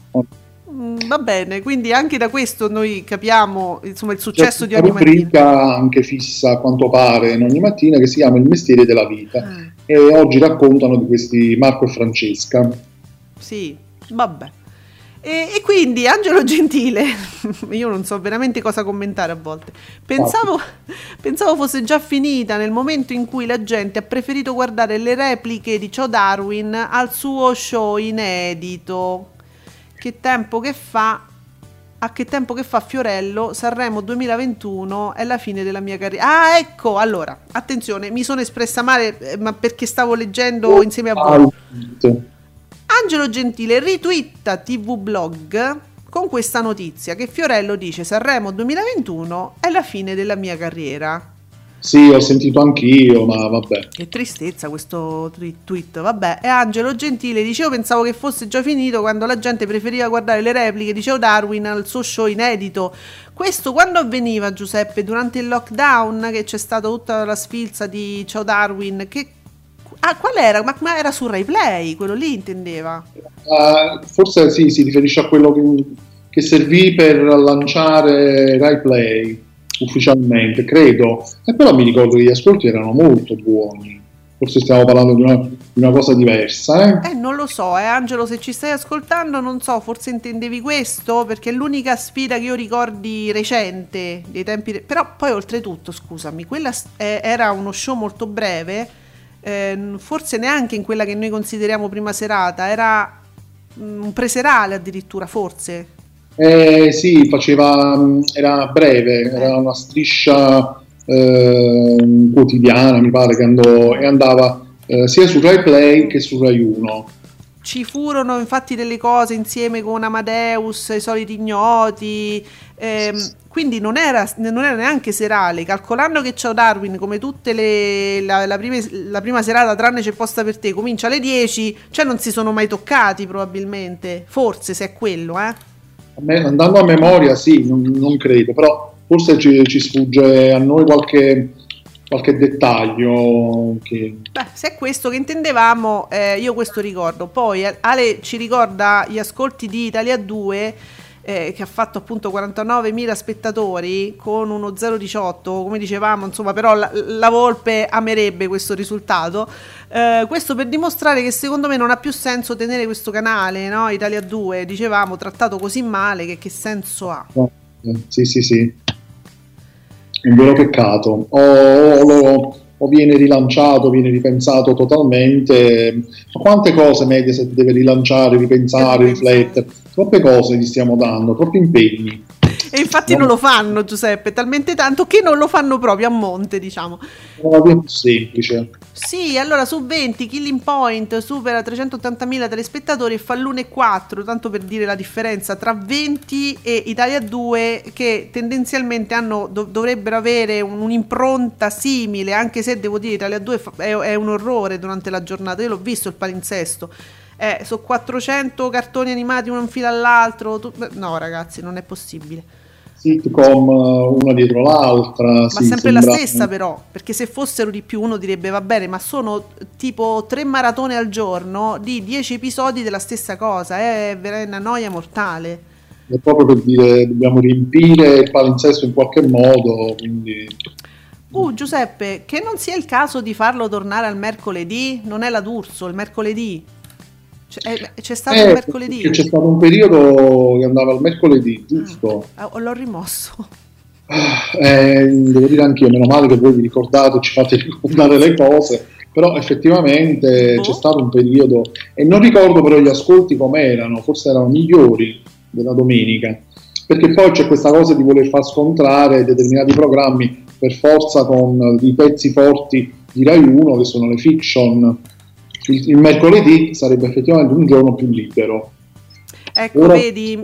Mm, Va bene, quindi anche da questo noi capiamo insomma il successo di ogni una mattina. rubrica anche fissa a quanto pare in ogni mattina che si chiama Il mestiere della vita Ah, e oggi raccontano di questi Marco e Francesca. sì, vabbè. E, e quindi Angelo Gentile, io non so veramente cosa commentare a volte. Pensavo, pensavo fosse già finita nel momento in cui la gente ha preferito guardare le repliche di Joe Darwin al suo show inedito. Che tempo che fa? A che tempo che fa Fiorello? Sanremo 2021 è la fine della mia carriera. Ah, ecco, allora, attenzione, mi sono espressa male, eh, ma perché stavo leggendo insieme a voi. Angelo Gentile ritwitta TV Blog con questa notizia che Fiorello dice Sanremo 2021 è la fine della mia carriera. Sì, ho sentito anch'io, ma vabbè. Che tristezza questo tweet, vabbè. E Angelo Gentile dicevo pensavo che fosse già finito quando la gente preferiva guardare le repliche, dicevo Darwin al suo show inedito. Questo quando avveniva Giuseppe? Durante il lockdown che c'è stata tutta la sfilza di Ciao Darwin, che... Ah, qual era? Ma, ma era su Rai Play, quello lì intendeva. Uh, forse sì, si riferisce a quello che, che servì per lanciare Rai Play ufficialmente, credo. E però mi ricordo che gli ascolti erano molto buoni. Forse stiamo parlando di una, di una cosa diversa, eh? Eh, non lo so, eh, Angelo, se ci stai ascoltando, non so, forse intendevi questo, perché è l'unica sfida che io ricordi recente, dei tempi... Re- però poi oltretutto, scusami, quella eh, era uno show molto breve, eh, forse neanche in quella che noi consideriamo prima serata, era mm, un preserale addirittura, forse. Eh, sì, faceva, mm, era breve, era una striscia eh, quotidiana, mi pare, che andò, e andava eh, sia su Rai Play che su Rai 1. Ci furono infatti delle cose insieme con Amadeus, i soliti ignoti, ehm, quindi non era, non era, neanche serale, calcolando che c'è Darwin come tutte le la, la, prima, la, prima, serata tranne c'è posta per te, comincia alle 10, cioè non si sono mai toccati probabilmente, forse se è quello, eh. Andando a memoria sì, non, non credo, però forse ci, ci sfugge a noi qualche, qualche dettaglio. Che... Beh, se è questo che intendevamo, eh, io questo ricordo. Poi Ale ci ricorda gli ascolti di Italia 2. Eh, che ha fatto appunto 49.000 spettatori con uno 0,18 come dicevamo insomma però la, la Volpe amerebbe questo risultato eh, questo per dimostrare che secondo me non ha più senso tenere questo canale no? Italia 2 dicevamo trattato così male che che senso ha sì sì sì un vero peccato. O, o, o, viene rilanciato, viene ripensato totalmente. Quante cose Mediaset deve rilanciare, ripensare, riflettere? Troppe cose gli stiamo dando, troppi impegni. E infatti no. non lo fanno, Giuseppe, talmente tanto che non lo fanno proprio a monte, diciamo. È più semplice. Sì, allora su 20 Killing Point supera 380.000 telespettatori e fa l'1,4, tanto per dire la differenza tra 20 e Italia 2 che tendenzialmente hanno, dov- dovrebbero avere un, un'impronta simile, anche se devo dire Italia 2 fa- è, è un orrore durante la giornata, io l'ho visto il palinsesto. Eh, sono 400 cartoni animati uno in fila all'altro. Tu... No, ragazzi, non è possibile sitcom una dietro l'altra. Ma sì, sempre sembra... la stessa però, perché se fossero di più uno direbbe va bene, ma sono tipo tre maratone al giorno di dieci episodi della stessa cosa, è veramente una noia mortale. È proprio per dire dobbiamo riempire il palinsesto in qualche modo, quindi... Uh, Giuseppe, che non sia il caso di farlo tornare al mercoledì? Non è la D'Urso, il mercoledì. C'è, eh, c'è stato eh, il mercoledì? C'è stato un periodo che andava al mercoledì, giusto? Ah, l'ho rimosso. Ah, eh, devo dire anch'io, meno male che voi vi ricordate, ci fate ricordare le cose, però effettivamente oh. c'è stato un periodo, e non ricordo però gli ascolti com'erano, forse erano migliori della domenica, perché poi c'è questa cosa di voler far scontrare determinati programmi per forza con i pezzi forti di Rai 1 che sono le fiction il, il, mercoledì sarebbe effettivamente un giorno più libero. Ecco, Ora vedi.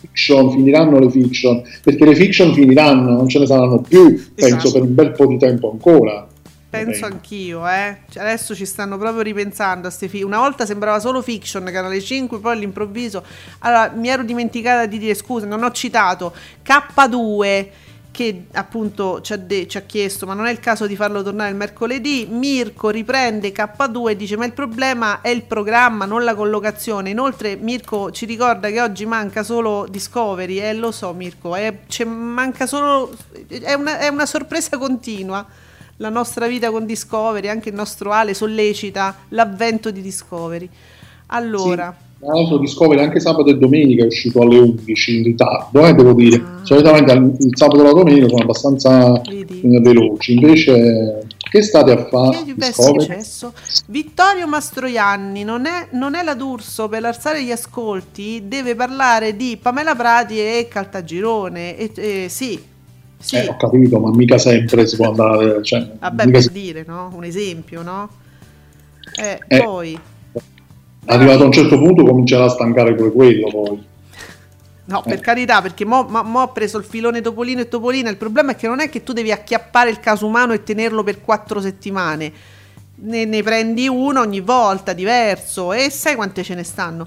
Fiction, finiranno le fiction, perché le fiction finiranno, non ce ne saranno più, esatto. penso, per un bel po' di tempo ancora. Penso anch'io, eh. Cioè, adesso ci stanno proprio ripensando a queste film. Una volta sembrava solo fiction, canale 5, poi all'improvviso. Allora, mi ero dimenticata di dire scusa, non ho citato K2 che appunto ci ha, de- ci ha, chiesto ma non è il caso di farlo tornare il mercoledì? Mirko riprende K2 e dice ma il problema è il programma non la collocazione. Inoltre Mirko ci ricorda che oggi manca solo Discovery eh, lo so Mirko è, manca solo è una, è una sorpresa continua. La nostra vita con Discovery anche il nostro Ale sollecita l'avvento di Discovery. Allora sì tra l'altro Discovery anche sabato e domenica è uscito alle 11 in ritardo, eh, devo dire. Ah. Solitamente il sabato e la domenica sono abbastanza Vedi. veloci, invece che state a fare? Che è successo? Vittorio Mastroianni non è, non è la D'Urso per alzare gli ascolti, deve parlare di Pamela Prati e Caltagirone. E, e, sì, sì. Eh, ho capito, ma mica sempre si può andare. Cioè, Vabbè, per si... dire, no? Un esempio, no? Eh, eh. Poi Arrivato a un certo punto comincerà a stancare pure quello poi. No, Eh. per carità, perché mo, mo ha preso il filone Topolino e Topolina. Il problema è che non è che tu devi acchiappare il caso umano e tenerlo per quattro settimane. Ne, ne prendi uno ogni volta, diverso, e sai quante ce ne stanno.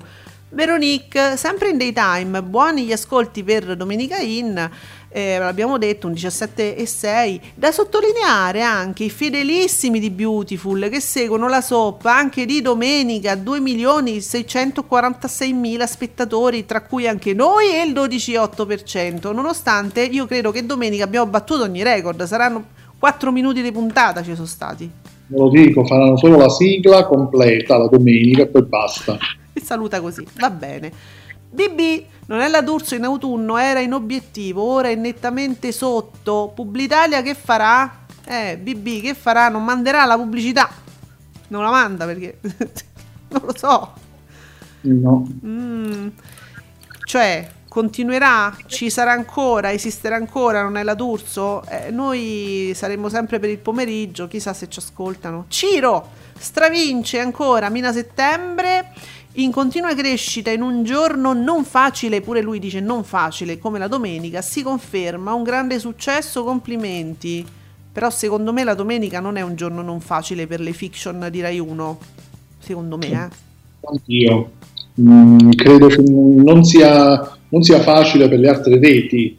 Veronique, sempre in daytime, buoni gli ascolti per Domenica In, eh, l'abbiamo detto, un 17 e 6. Da sottolineare anche i fedelissimi di Beautiful che seguono la soap anche di domenica, 2 milioni 646 mila spettatori, tra cui anche noi e il 12,8%. Nonostante io credo che domenica abbiamo battuto ogni record, saranno 4 minuti di puntata ci sono stati. Ve lo dico, faranno solo la sigla completa la domenica e poi basta. E saluta così, va bene. BB, non è la D'Urso in autunno, era in obiettivo, ora è nettamente sotto. Publitalia che farà? Eh, BB che farà? Non manderà la pubblicità. Non la manda perché... non lo so. No. Mm. Cioè, continuerà? Ci sarà ancora? Esisterà ancora? Non è la D'Urso? Eh, noi saremo sempre per il pomeriggio, chissà se ci ascoltano. Ciro stravince ancora, Mina Settembre, in continua crescita in un giorno non facile, pure lui dice non facile, come la domenica, si conferma un grande successo, complimenti. Però secondo me la domenica non è un giorno non facile per le fiction di Rai 1. Secondo me, eh. Anch'io. Mm, credo che non sia, non sia facile per le altre reti,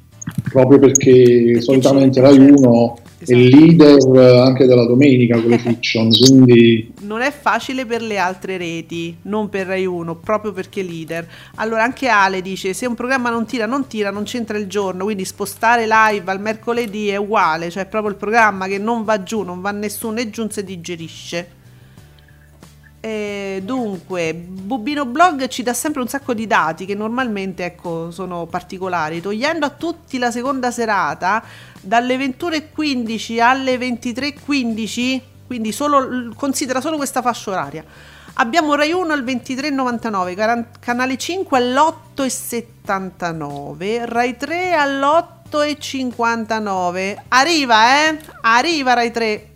proprio perché solitamente Rai 1 è Esatto. il leader anche della domenica con le fiction, quindi non è facile per le altre reti, non per Rai 1, proprio perché leader. Allora anche Ale dice: se un programma non tira, non tira, non c'entra il giorno, quindi spostare live al mercoledì è uguale, cioè è proprio il programma che non va giù, non va nessuno non si digerisce. E dunque, Bubino Blog ci dà sempre un sacco di dati che normalmente ecco, sono particolari. Togliendo a tutti la seconda serata, dalle 21.15 alle 23.15, quindi solo, considera solo questa fascia oraria. Abbiamo Rai 1 al 23,99, Caran- Canale 5 all'8,79, Rai 3 all'8,59. Arriva, eh? Arriva Rai 3.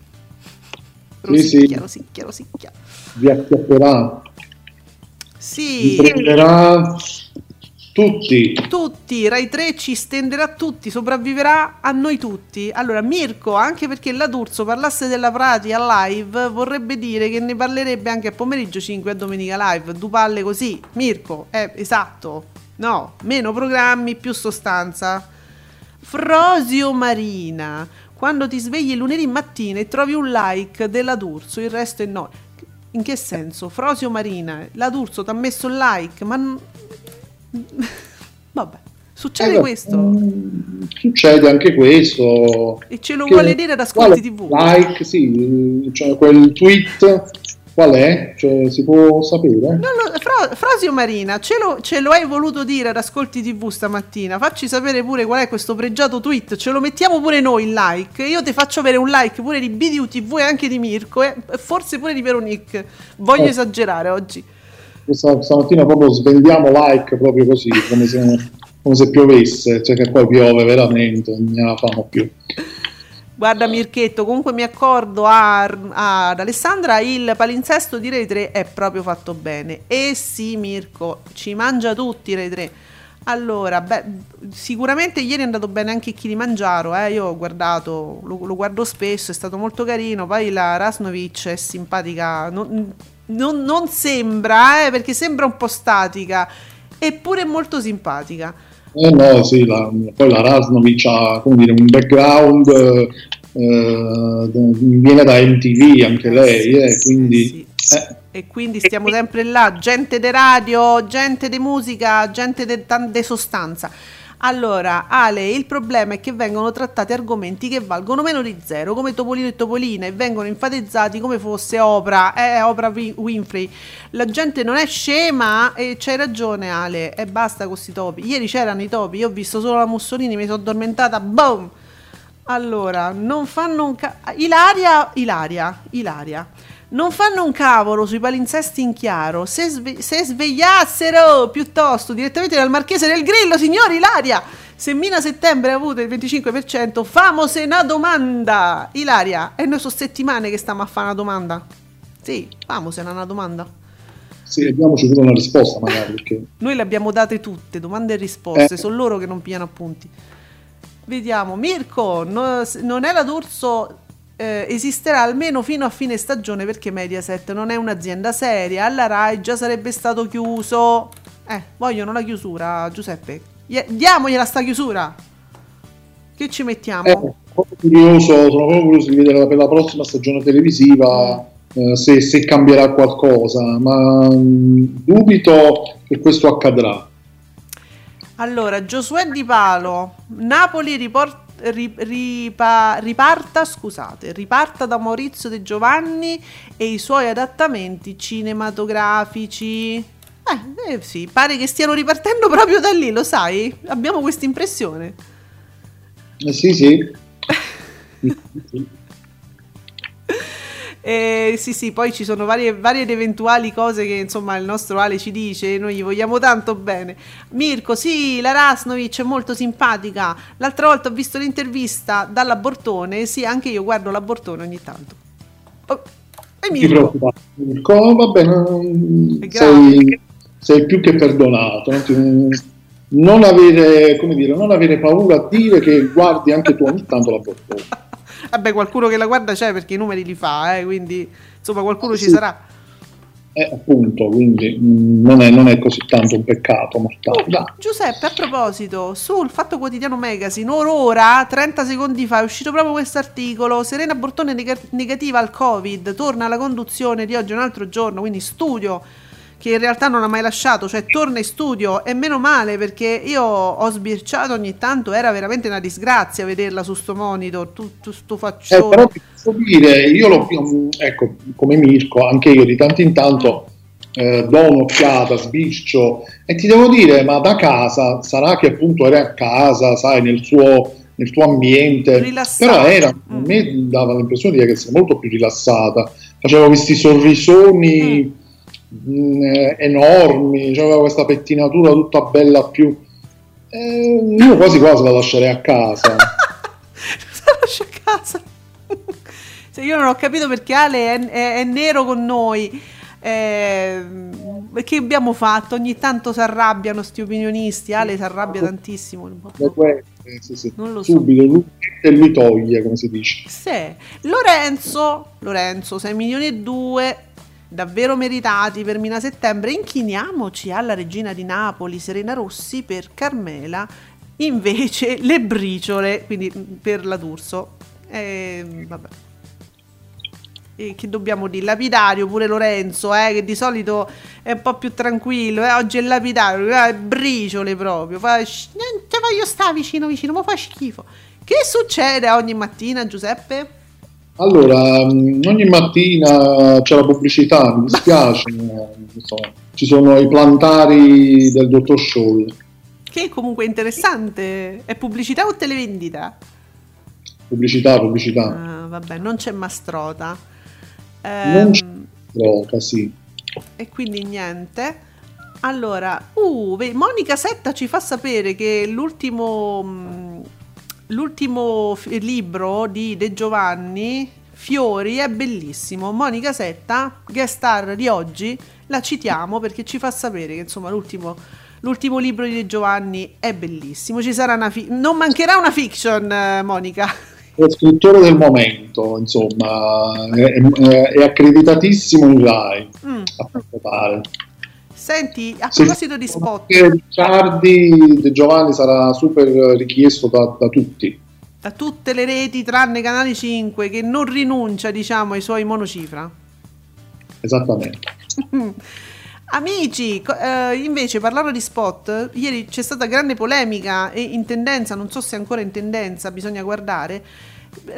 Sì, sì. Rosicchia, rosicchia, rosicchia. Vi acchiapperà, vi Sì, prenderà tutti. tutti, Rai 3 ci stenderà tutti, sopravviverà a noi tutti. Allora, Mirko, anche perché la D'Urso parlasse della pratica live, vorrebbe dire che ne parlerebbe anche a pomeriggio 5 a domenica live. Du palle così, Mirko, è esatto. No, meno programmi, più sostanza. Frosio Marina, quando ti svegli lunedì mattina e trovi un like della D'Urso, il resto è no. In che senso? Frosio Marina, la D'Urso ti ha messo il like, ma... Vabbè, succede Eh, questo. mm, Succede anche questo. E ce lo vuole dire ad Ascolti TV. Like, sì, cioè quel tweet qual è? Cioè, si può sapere? Lo- Fro- Frosio Marina, ce lo, ce lo hai voluto dire ad Ascolti TV stamattina? Facci sapere pure qual è questo pregiato tweet. Ce lo mettiamo pure noi in like. Io ti faccio avere un like pure di BDU TV e anche di Mirko. E forse pure di Veronique. Voglio Oh. esagerare oggi. Questa, stamattina proprio svendiamo like proprio così, come se, come se piovesse, cioè che poi piove veramente, non ne la famo più. Guarda Mirchetto, comunque mi accordo a- a- ad Alessandra, il palinsesto di Rai 3 è proprio fatto bene. E sì Mirko, ci mangia tutti Rai 3. Allora, beh, sicuramente ieri è andato bene anche chi di Mangiaro, eh? io ho guardato, lo, lo guardo spesso, è stato molto carino, poi la Rasnovic è simpatica, non, non- non sembra, eh, perché sembra un po' statica, eppure è molto simpatica. Eh no, sì, la- poi la Rasnovic ha come dire, un background, eh, eh, viene da MTV anche lei, eh, quindi... eh, E quindi stiamo sempre là, gente di radio, gente di musica, gente di tante sostanza. Allora, Ale, il problema è che vengono trattati argomenti che valgono meno di zero, come Topolino e Topolina, e vengono enfatizzati come fosse Oprah, eh, Oprah Wi- Winfrey. La gente non è scema e c'hai ragione, Ale, e basta con questi topi. Ieri c'erano i topi, io ho visto solo la Mussolini, mi sono addormentata, boom! Allora, non fanno un ca- Ilaria, Ilaria, Ilaria. Non fanno un cavolo sui palinsesti in chiaro. Se, sve- se svegliassero piuttosto direttamente dal Marchese del Grillo, signori Ilaria. Se Mina Settembre ha avuto il 25%, famose una domanda. Ilaria, e noi sono settimane che stiamo a fare una domanda. Sì, famose una domanda. Sì, diamoci pure una risposta magari. Perché... Noi le abbiamo date tutte, domande e risposte, Eh. sono loro che non pigliano appunti. Vediamo, Mirko, no- non è la D'Urso, eh, esisterà almeno fino a fine stagione perché Mediaset non è un'azienda seria, alla RAI già sarebbe stato chiuso. Eh, vogliono la chiusura, Giuseppe. Gli- Diamogliela sta chiusura. Che ci mettiamo? Eh, curioso, sono proprio curioso di vedere per la prossima stagione televisiva eh, se, se cambierà qualcosa, ma mh, dubito che questo accadrà. Allora, Giosuè Di Palo, Napoli ripor- ri- ripa- riparta, scusate, riparta da Maurizio De Giovanni e i suoi adattamenti cinematografici. Eh, eh, sì, pare che stiano ripartendo proprio da lì, lo sai? Abbiamo questa impressione. Eh, sì, sì. Sì. Eh, sì, sì, poi ci sono varie, varie ed eventuali cose che insomma il nostro Ale ci dice, noi gli vogliamo tanto bene. Mirko, sì, la Rasnovic è molto simpatica. L'altra volta ho visto l'intervista dalla Bortone, sì, anche io guardo la Bortone ogni tanto. Oh, e Mirko, preoccupare, Mirko, va bene, sei, sei più che perdonato. Non, avere, come dire, non avere paura a dire che guardi anche tu ogni tanto la portone. Vabbè, qualcuno che la guarda c'è perché i numeri li fa, eh, quindi insomma qualcuno ci Sì. sarà. Eh, appunto, quindi mh, non è, non è così tanto un peccato mortale. Giuseppe, a proposito, sul Fatto Quotidiano Magazine, ora, 30 secondi fa, è uscito proprio questo articolo. Serena Bortone nega- negativa al Covid, torna alla conduzione di oggi un altro giorno, quindi studio che in realtà non ha mai lasciato, cioè torna in studio e meno male perché io ho sbirciato ogni tanto, era veramente una disgrazia vederla su sto monitor, tu, tu sto Eh, faccione. però ti posso dire, io lo, ecco, come Mirko, anche io di tanto in tanto eh, do un'occhiata, sbircio e ti devo dire, ma da casa, sarà che appunto era a casa, sai, nel suo, nel tuo ambiente, Rilassata. però era, a Mm. me dava l'impressione di essere molto più rilassata, faceva questi sorrisoni mh, eh, enormi, aveva questa pettinatura tutta bella più... eh, io quasi quasi la lascerei a casa. la lascia a casa. Se io non ho capito perché Ale è, è- è nero con noi. Eh, che abbiamo fatto? Ogni tanto si arrabbiano sti opinionisti. Ale si arrabbia tantissimo. Sì, sì. Non lo so. subito lui e lui toglie come si dice Sì. Lorenzo, Lorenzo, 6 milioni e 2 davvero meritati per Mina Settembre. Inchiniamoci alla regina di Napoli, Serena Rossi, per Carmela. Invece le briciole, quindi per la D'Urso. Eh, vabbè. E che dobbiamo dire? Lapidario pure Lorenzo, eh, che di solito è un po' più tranquillo. eh, oggi è lapidario, eh, briciole proprio. Fa, "Sh- niente, voglio stare vicino, vicino, ma fa schifo. Che succede ogni mattina, Giuseppe? Allora mh, ogni mattina c'è la pubblicità mi dispiace insomma, ci sono i plantari del dottor Scholl Che comunque è interessante. È pubblicità o televendita? pubblicità pubblicità Ah, vabbè, non c'è Mastrota. Non c'è- Ehm, Droga, sì e quindi niente. Allora, uh, Monica Setta ci fa sapere che l'ultimo, mh, l'ultimo f- libro di De Giovanni, Fiori, è bellissimo. Monica Setta, guest star di oggi, la citiamo perché ci fa sapere che insomma l'ultimo, l'ultimo libro di De Giovanni è bellissimo. Ci sarà una fi- non mancherà una fiction, Monica. è scrittore del momento insomma è, è- è accreditatissimo in Rai Mm. a quanto pare Senti, a proposito di spot, Anche Ricciardi De Giovanni sarà super richiesto da, da tutti. Da tutte le reti tranne Canale 5 che non rinuncia diciamo ai suoi monocifra. Esattamente. Amici eh, invece parlando di spot ieri c'è stata grande polemica e in tendenza non so se è ancora in tendenza bisogna guardare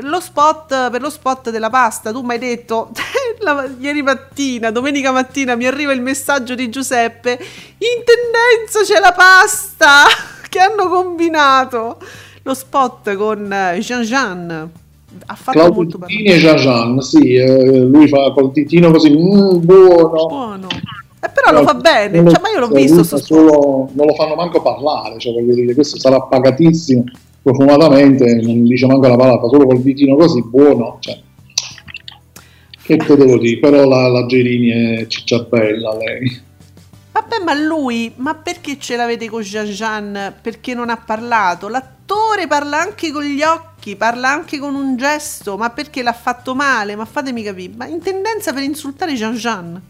lo spot per lo spot della pasta tu mi hai detto la- ieri mattina domenica mattina mi arriva il messaggio di Giuseppe in tendenza c'è la pasta che hanno combinato lo spot con eh, Jean Jean ha fatto Claudio molto Titini e Jean Jean sì eh, lui fa col ditino così mm, buono. Buono. Eh, però lo fa bene cioè, ma io l'ho visto solo- non lo fanno manco parlare cioè voglio dire questo sarà pagatissimo profumatamente non dice manco la parola fa solo col ditino così buono cioè, Che te devo dire? Però la, la Gerini è cicciarbella lei. Vabbè, ma lui, ma perché ce l'avete con Jean Jean? Perché non ha parlato? L'attore parla anche con gli occhi, parla anche con un gesto, ma perché l'ha fatto male? Ma fatemi capire, ma in tendenza per insultare Jean Jean?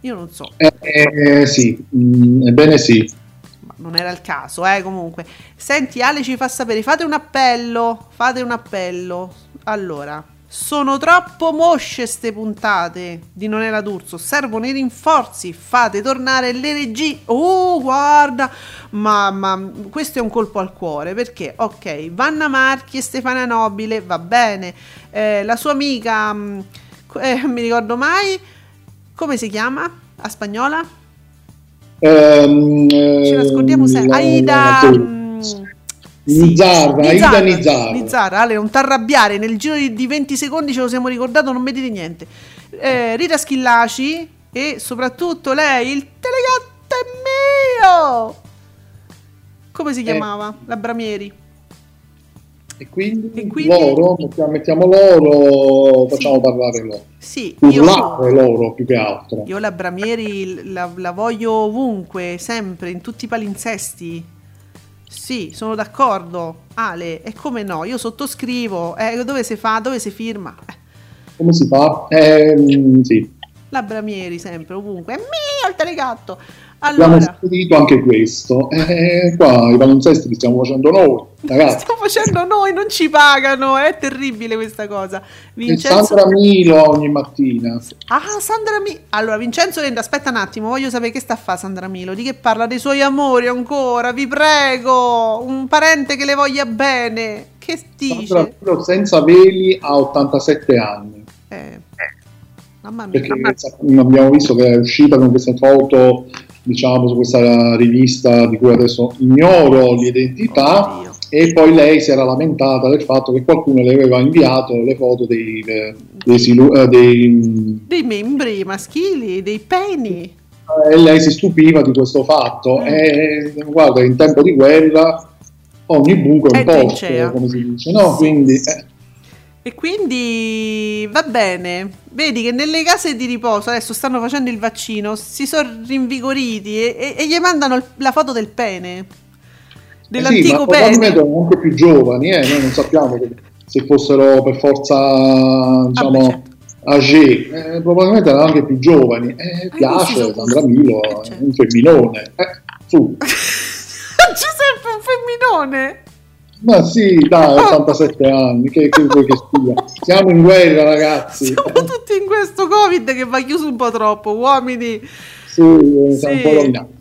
Io non so. Eh, eh, sì, mm, ebbene sì. Non era il caso, eh, comunque. Senti, Ale ci fa sapere, fate un appello, fate un appello. Allora, sono troppo mosce ste puntate di Non era d'Urso, servono i rinforzi, fate tornare le regie. Oh, guarda, mamma, questo è un colpo al cuore, perché, ok, Vanna Marchi e Stefania Nobile, va bene, eh, la sua amica, mh, eh, mi ricordo mai, come si chiama? A spagnola? Ehm, Ce la scordiamo sempre. la- Aida. mm, Nizzarra, Aida Nizzarra, Nizzarra. Ale, non t'arrabbiare, nel giro di, di 20 secondi ce lo siamo ricordato, non mi dite niente. Eh, Rita Schillaci e soprattutto lei, il telegatto è mio! Come si chiamava? La Bramieri. E quindi, E quindi- loro, mettiamo, loro, facciamo parlare loro. Sì, io, Urlare loro più che altro. io la Bramieri la, la voglio ovunque, sempre, in tutti i palinsesti. Sì, sono d'accordo. Ale, e come no? Io sottoscrivo. Eh, dove si fa? Dove si firma? Eh, Come si fa? Ehm, sì. la Bramieri sempre, ovunque. È mio il telegatto. Abbiamo Allora, spedito anche questo. Eh, qua i palinsesti li stiamo facendo noi, ragazzi. stiamo facendo noi, non ci pagano. È terribile questa cosa. Vincenzo... Sandra Milo ogni mattina. Ah, Sandra Milo. Allora, Vincenzo Lenda, aspetta un attimo, voglio sapere che sta a fare Sandra Milo. Di che parla dei suoi amori ancora, vi prego. Un parente che le voglia bene. Che Sandra dice? Milo senza veli a 87 anni. Eh, mamma mia. Perché abbiamo visto che è uscita con queste foto, diciamo, su questa rivista di cui adesso ignoro l'identità. Oddio. E poi lei si era lamentata del fatto che qualcuno le aveva inviato le foto dei, eh, dei silu- eh, dei- Dei membri maschili, dei peni. e lei si stupiva di questo fatto. Mm. E guarda, in tempo di guerra ogni buco è un posto, come si dice, no? Sì, Quindi eh, E quindi va bene. Vedi che nelle case di riposo adesso stanno facendo il vaccino, si sono rinvigoriti e, e- e gli mandano il- la foto del pene. eh sì, Dell'antico pene. probabilmente erano anche più giovani, eh, noi non sappiamo che- se fossero per forza Ah, diciamo certo. âgé, eh, probabilmente erano anche più giovani. Eh, questi piace Sandra. Milo, Eh, certo. un femminone. Eh, su. Giuseppe un femminone. Ma sì, dai, 87 anni, che, che vuoi che sia? Siamo in guerra, ragazzi. Siamo tutti in questo Covid che va chiuso un po' troppo, uomini. Sì, eh, Sì. un po' rovinati.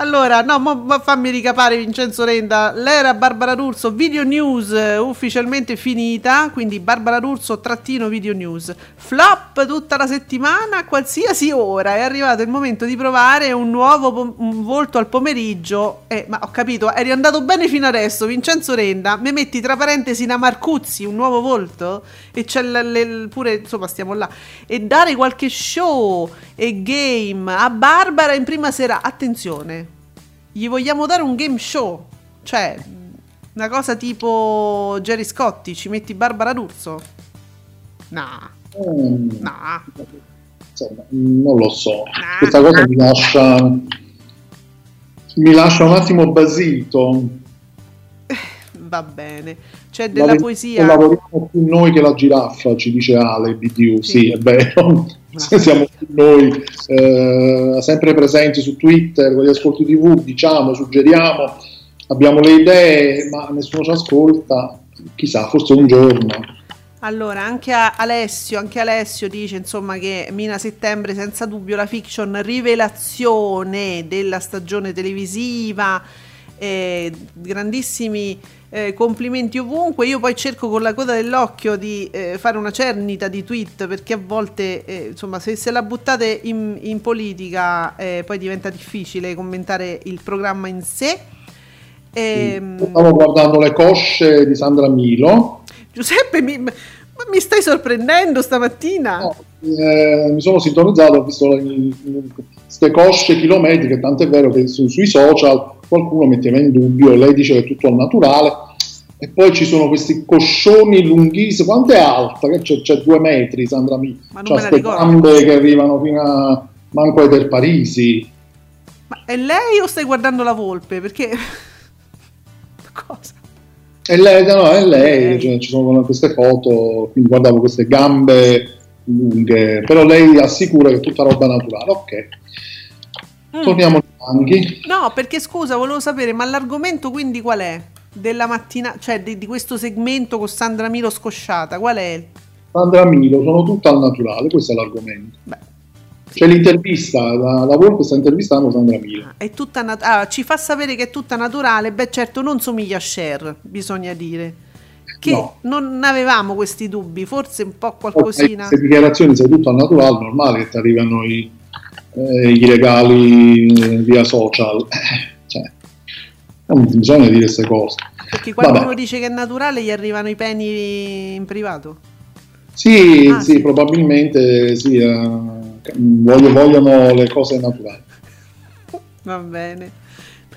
Allora, no, mo- fammi ricapare Vincenzo Renda. L'era Barbara D'Urso Video News eh, ufficialmente finita, quindi Barbara D'Urso trattino Video News. Flop tutta la settimana, qualsiasi ora. È arrivato il momento di provare un nuovo pom- un volto al pomeriggio. Eh, ma ho capito, eri andato bene fino adesso, Vincenzo Renda. Mi metti tra parentesi una Marcuzzi, un nuovo volto? E c'è l- l- pure, insomma, stiamo là. E dare qualche show e game a Barbara in prima sera. Attenzione, gli vogliamo dare un game show, cioè una cosa tipo Jerry Scotti, ci metti Barbara D'Urso? Nah, Mm, nah. insomma, non lo so. Ah. Questa cosa mi lascia, mi lascia un attimo basito. Va bene. C'è della Lavori- poesia. Lavoriamo più noi che la giraffa, ci dice Ale BDU. Sì. Sì, è vero. Siamo noi eh, sempre presenti su Twitter, con gli ascolti TV, diciamo, suggeriamo, abbiamo le idee, ma nessuno ci ascolta. Chissà, forse un giorno. Allora, anche Alessio, anche Alessio dice insomma che Mina Settembre senza dubbio la fiction rivelazione della stagione televisiva, eh, grandissimi eh, complimenti ovunque. Io poi cerco con la coda dell'occhio di eh, fare una cernita di tweet perché a volte eh, insomma se, se la buttate in, in politica eh, poi diventa difficile commentare il programma in sé. Ehm, Stavo guardando le cosce di Sandra Milo. Giuseppe, mi, mi stai sorprendendo stamattina? No, eh, mi sono sintonizzato, ho visto queste cosce chilometriche, tant'è vero che su- sui social qualcuno metteva in dubbio, lei dice che è tutto al naturale, E poi ci sono questi coscioni lunghissimi. Quanto è alta? Che C'è, c'è due metri, Sandra Mi. Ma non C'ha me gambe che arrivano fino a manco ai del Parisi. Ma è lei o stai guardando la volpe? Perché... Cosa? E lei, no, è lei, Lei. cioè, ci sono queste foto, quindi guardavo queste gambe lunghe, però lei assicura che è tutta roba naturale. Ok, Mm. torniamo ai fanghi. No, perché scusa, volevo sapere, ma l'argomento quindi qual è? Della mattina, cioè di, di questo segmento con Sandra Milo scosciata, qual è? Sandra Milo, sono tutta al naturale, questo è l'argomento. Beh, C'è l'intervista, la, la Volpe sta intervistando Sandra Milo. è tutta nat- ah, ci fa sapere che è tutta naturale. Beh, certo, non somiglia a Cher, bisogna dire. Che No. non avevamo questi dubbi, forse un po' qualcosina. Queste dichiarazioni, sei tutto al naturale, normale che ti arrivano i, eh, i regali eh, via social. Cioè, non bisogna dire queste cose. Perché qualcuno Vabbè. dice che è naturale, gli arrivano i peni in privato. Sì, Ah, sì, sì. probabilmente sì, eh, voglio- vogliono le cose naturali. Va bene.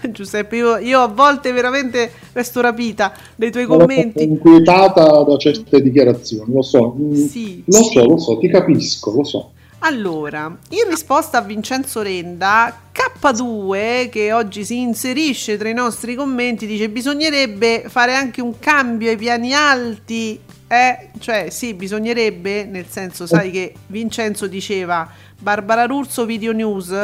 Giuseppe, io, io a volte veramente resto rapita dei tuoi commenti. inquietata da certe dichiarazioni, lo so, mm, Sì, lo sì. so, lo so, ti capisco, lo so. Allora, in risposta a Vincenzo Renda, K2, che oggi si inserisce tra i nostri commenti, dice bisognerebbe fare anche un cambio ai piani alti. Eh, cioè, sì, bisognerebbe, nel senso, sai che Vincenzo diceva Barbara Rurso Video News.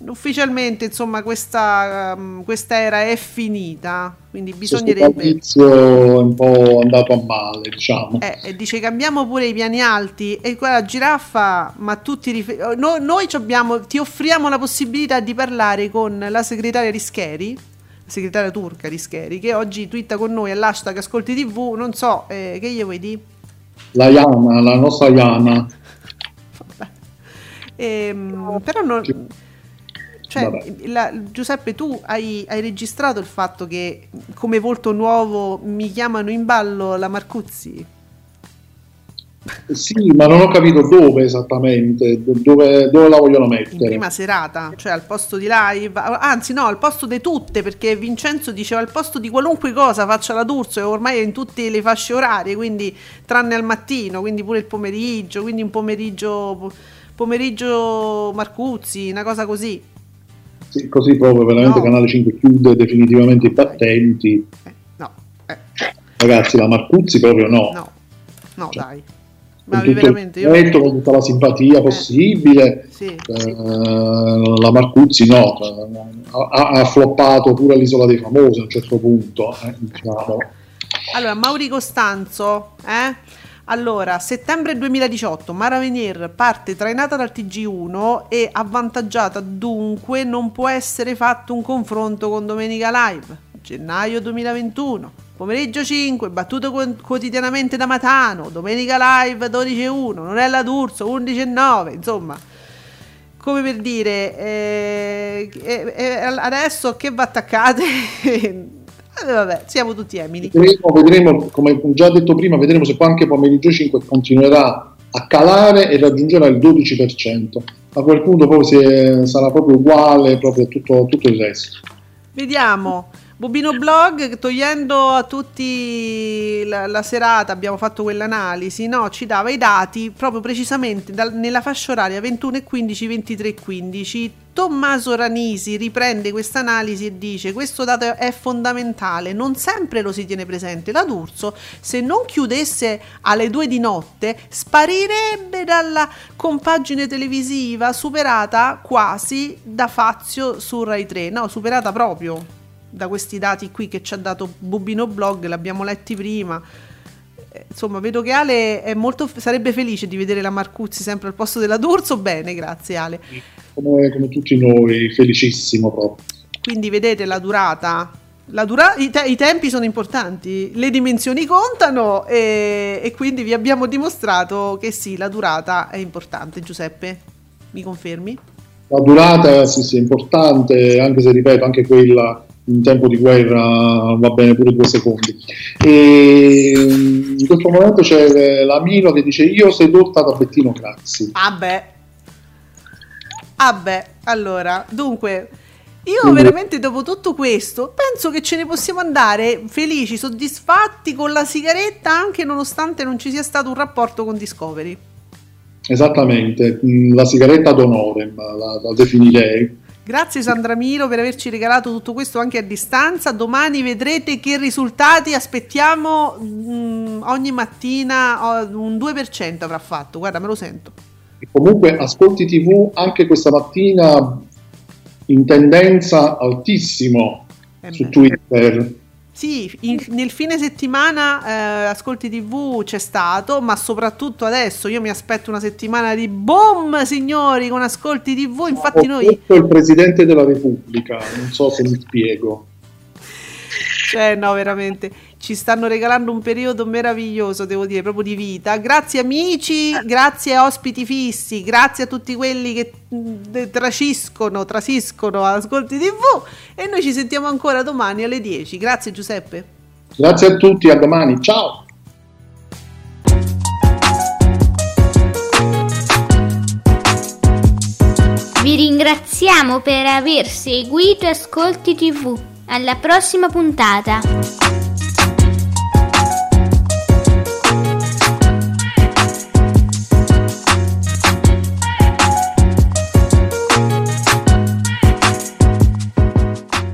Ufficialmente, insomma, questa, um, questa era è finita, quindi bisognerebbe... Questo è un po' andato a male, diciamo. Eh, e dice cambiamo pure i piani alti e quella giraffa, ma tutti rifer- no- noi ci abbiamo, ti offriamo la possibilità di parlare con la segretaria Rischeri, segretaria turca Rischeri, che oggi twitta con noi all'hashtag Ascolti TV, non so, eh, che gli vuoi dire? La Iana, la nostra Iana. Ehm, però non... Cioè, la- Giuseppe, tu hai, hai registrato il fatto che come volto nuovo mi chiamano in ballo la Marcuzzi? Sì, ma non ho capito dove esattamente, do- dove, dove la vogliono in mettere. prima serata, cioè al posto di live, anzi no, al posto di tutte, perché Vincenzo diceva al posto di qualunque cosa faccia la D'Urso e ormai è in tutte le fasce orarie, quindi tranne al mattino, quindi pure il pomeriggio, quindi un pomeriggio pomeriggio Marcuzzi, una cosa così. Sì, così proprio, veramente No. Canale 5 chiude definitivamente i battenti. Eh, no, eh, Ragazzi, la Marcuzzi proprio no. no, no, Cioè, dai. Con tutto veramente il io rispetto, con tutta la simpatia possibile, sì. eh, la Marcuzzi no, ha, ha floppato pure l'isola dei famosi a un certo punto. eh, diciamo. Allora, Mauri Costanzo, eh? Allora, settembre 2018, Mara Venier parte trainata dal TG1 e avvantaggiata dunque non può essere fatto un confronto con Domenica Live. Gennaio 2021, pomeriggio 5, battuto qu- quotidianamente da Matano, Domenica Live 12.1, Nonella D'Urso 11.9, insomma come per dire, eh, eh, eh, adesso che va attaccate? Eh, vabbè, siamo tutti emili. Vedremo, vedremo, come già detto prima, vedremo se poi anche pomeriggio 5 continuerà a calare e raggiungerà il 12%. A quel punto poi è- sarà proprio uguale proprio a tutto, tutto il resto. Vediamo. Bobino Blog, togliendo a tutti la, la serata, abbiamo fatto quell'analisi, no? Ci dava i dati proprio precisamente dal- nella fascia oraria 21 e 15, 23 e 15. Tommaso Ranisi riprende questa analisi e dice: Questo dato è fondamentale, non sempre lo si tiene presente. La D'Urso, se non chiudesse alle 2 di notte, sparirebbe dalla compagine televisiva, superata quasi da Fazio su Rai 3. No, superata proprio da questi dati qui che ci ha dato Bubino Blog, l'abbiamo letti prima. Eh, Insomma, vedo che Ale è molto, sarebbe felice di vedere la Marcuzzi sempre al posto della D'Urso. Bene, grazie Ale. Come, come tutti noi, felicissimo proprio. Quindi vedete la durata. La dura- i, te- i tempi sono importanti, le dimensioni contano e, e quindi vi abbiamo dimostrato che sì, la durata è importante. Giuseppe, mi confermi? La durata sì, sì, è importante, anche se ripeto, anche quella in tempo di guerra va bene pure due secondi. E in questo momento c'è la Milo che dice io sedotta da Bettino Crazzi. Ah beh. Ah beh, allora, dunque, Io veramente dopo tutto questo penso che ce ne possiamo andare felici, soddisfatti con la sigaretta anche nonostante non ci sia stato un rapporto con Discovery. Esattamente, mh, la sigaretta d'onore, la, la definirei. Grazie Sandra Miro per averci regalato tutto questo anche a distanza. Domani vedrete che risultati aspettiamo mm, ogni mattina. un 2% avrà fatto, guarda, me lo sento. E comunque ascolti TV anche questa mattina in tendenza altissimo Eh su. Twitter. Sì, in- nel fine settimana eh, Ascolti TV c'è stato, ma soprattutto adesso io mi aspetto una settimana di boom, signori, con Ascolti TV. Infatti Ho noi il Presidente della Repubblica, non so se mi spiego. Cioè, no, veramente. Ci stanno regalando un periodo meraviglioso, devo dire, proprio di vita. Grazie amici, grazie ospiti fissi, grazie a tutti quelli che traciscono, trasiscono Ascolti TV e noi ci sentiamo ancora domani alle 10. Grazie Giuseppe. Grazie a tutti, a domani, ciao! Vi ringraziamo per aver seguito Ascolti TV. Alla prossima puntata.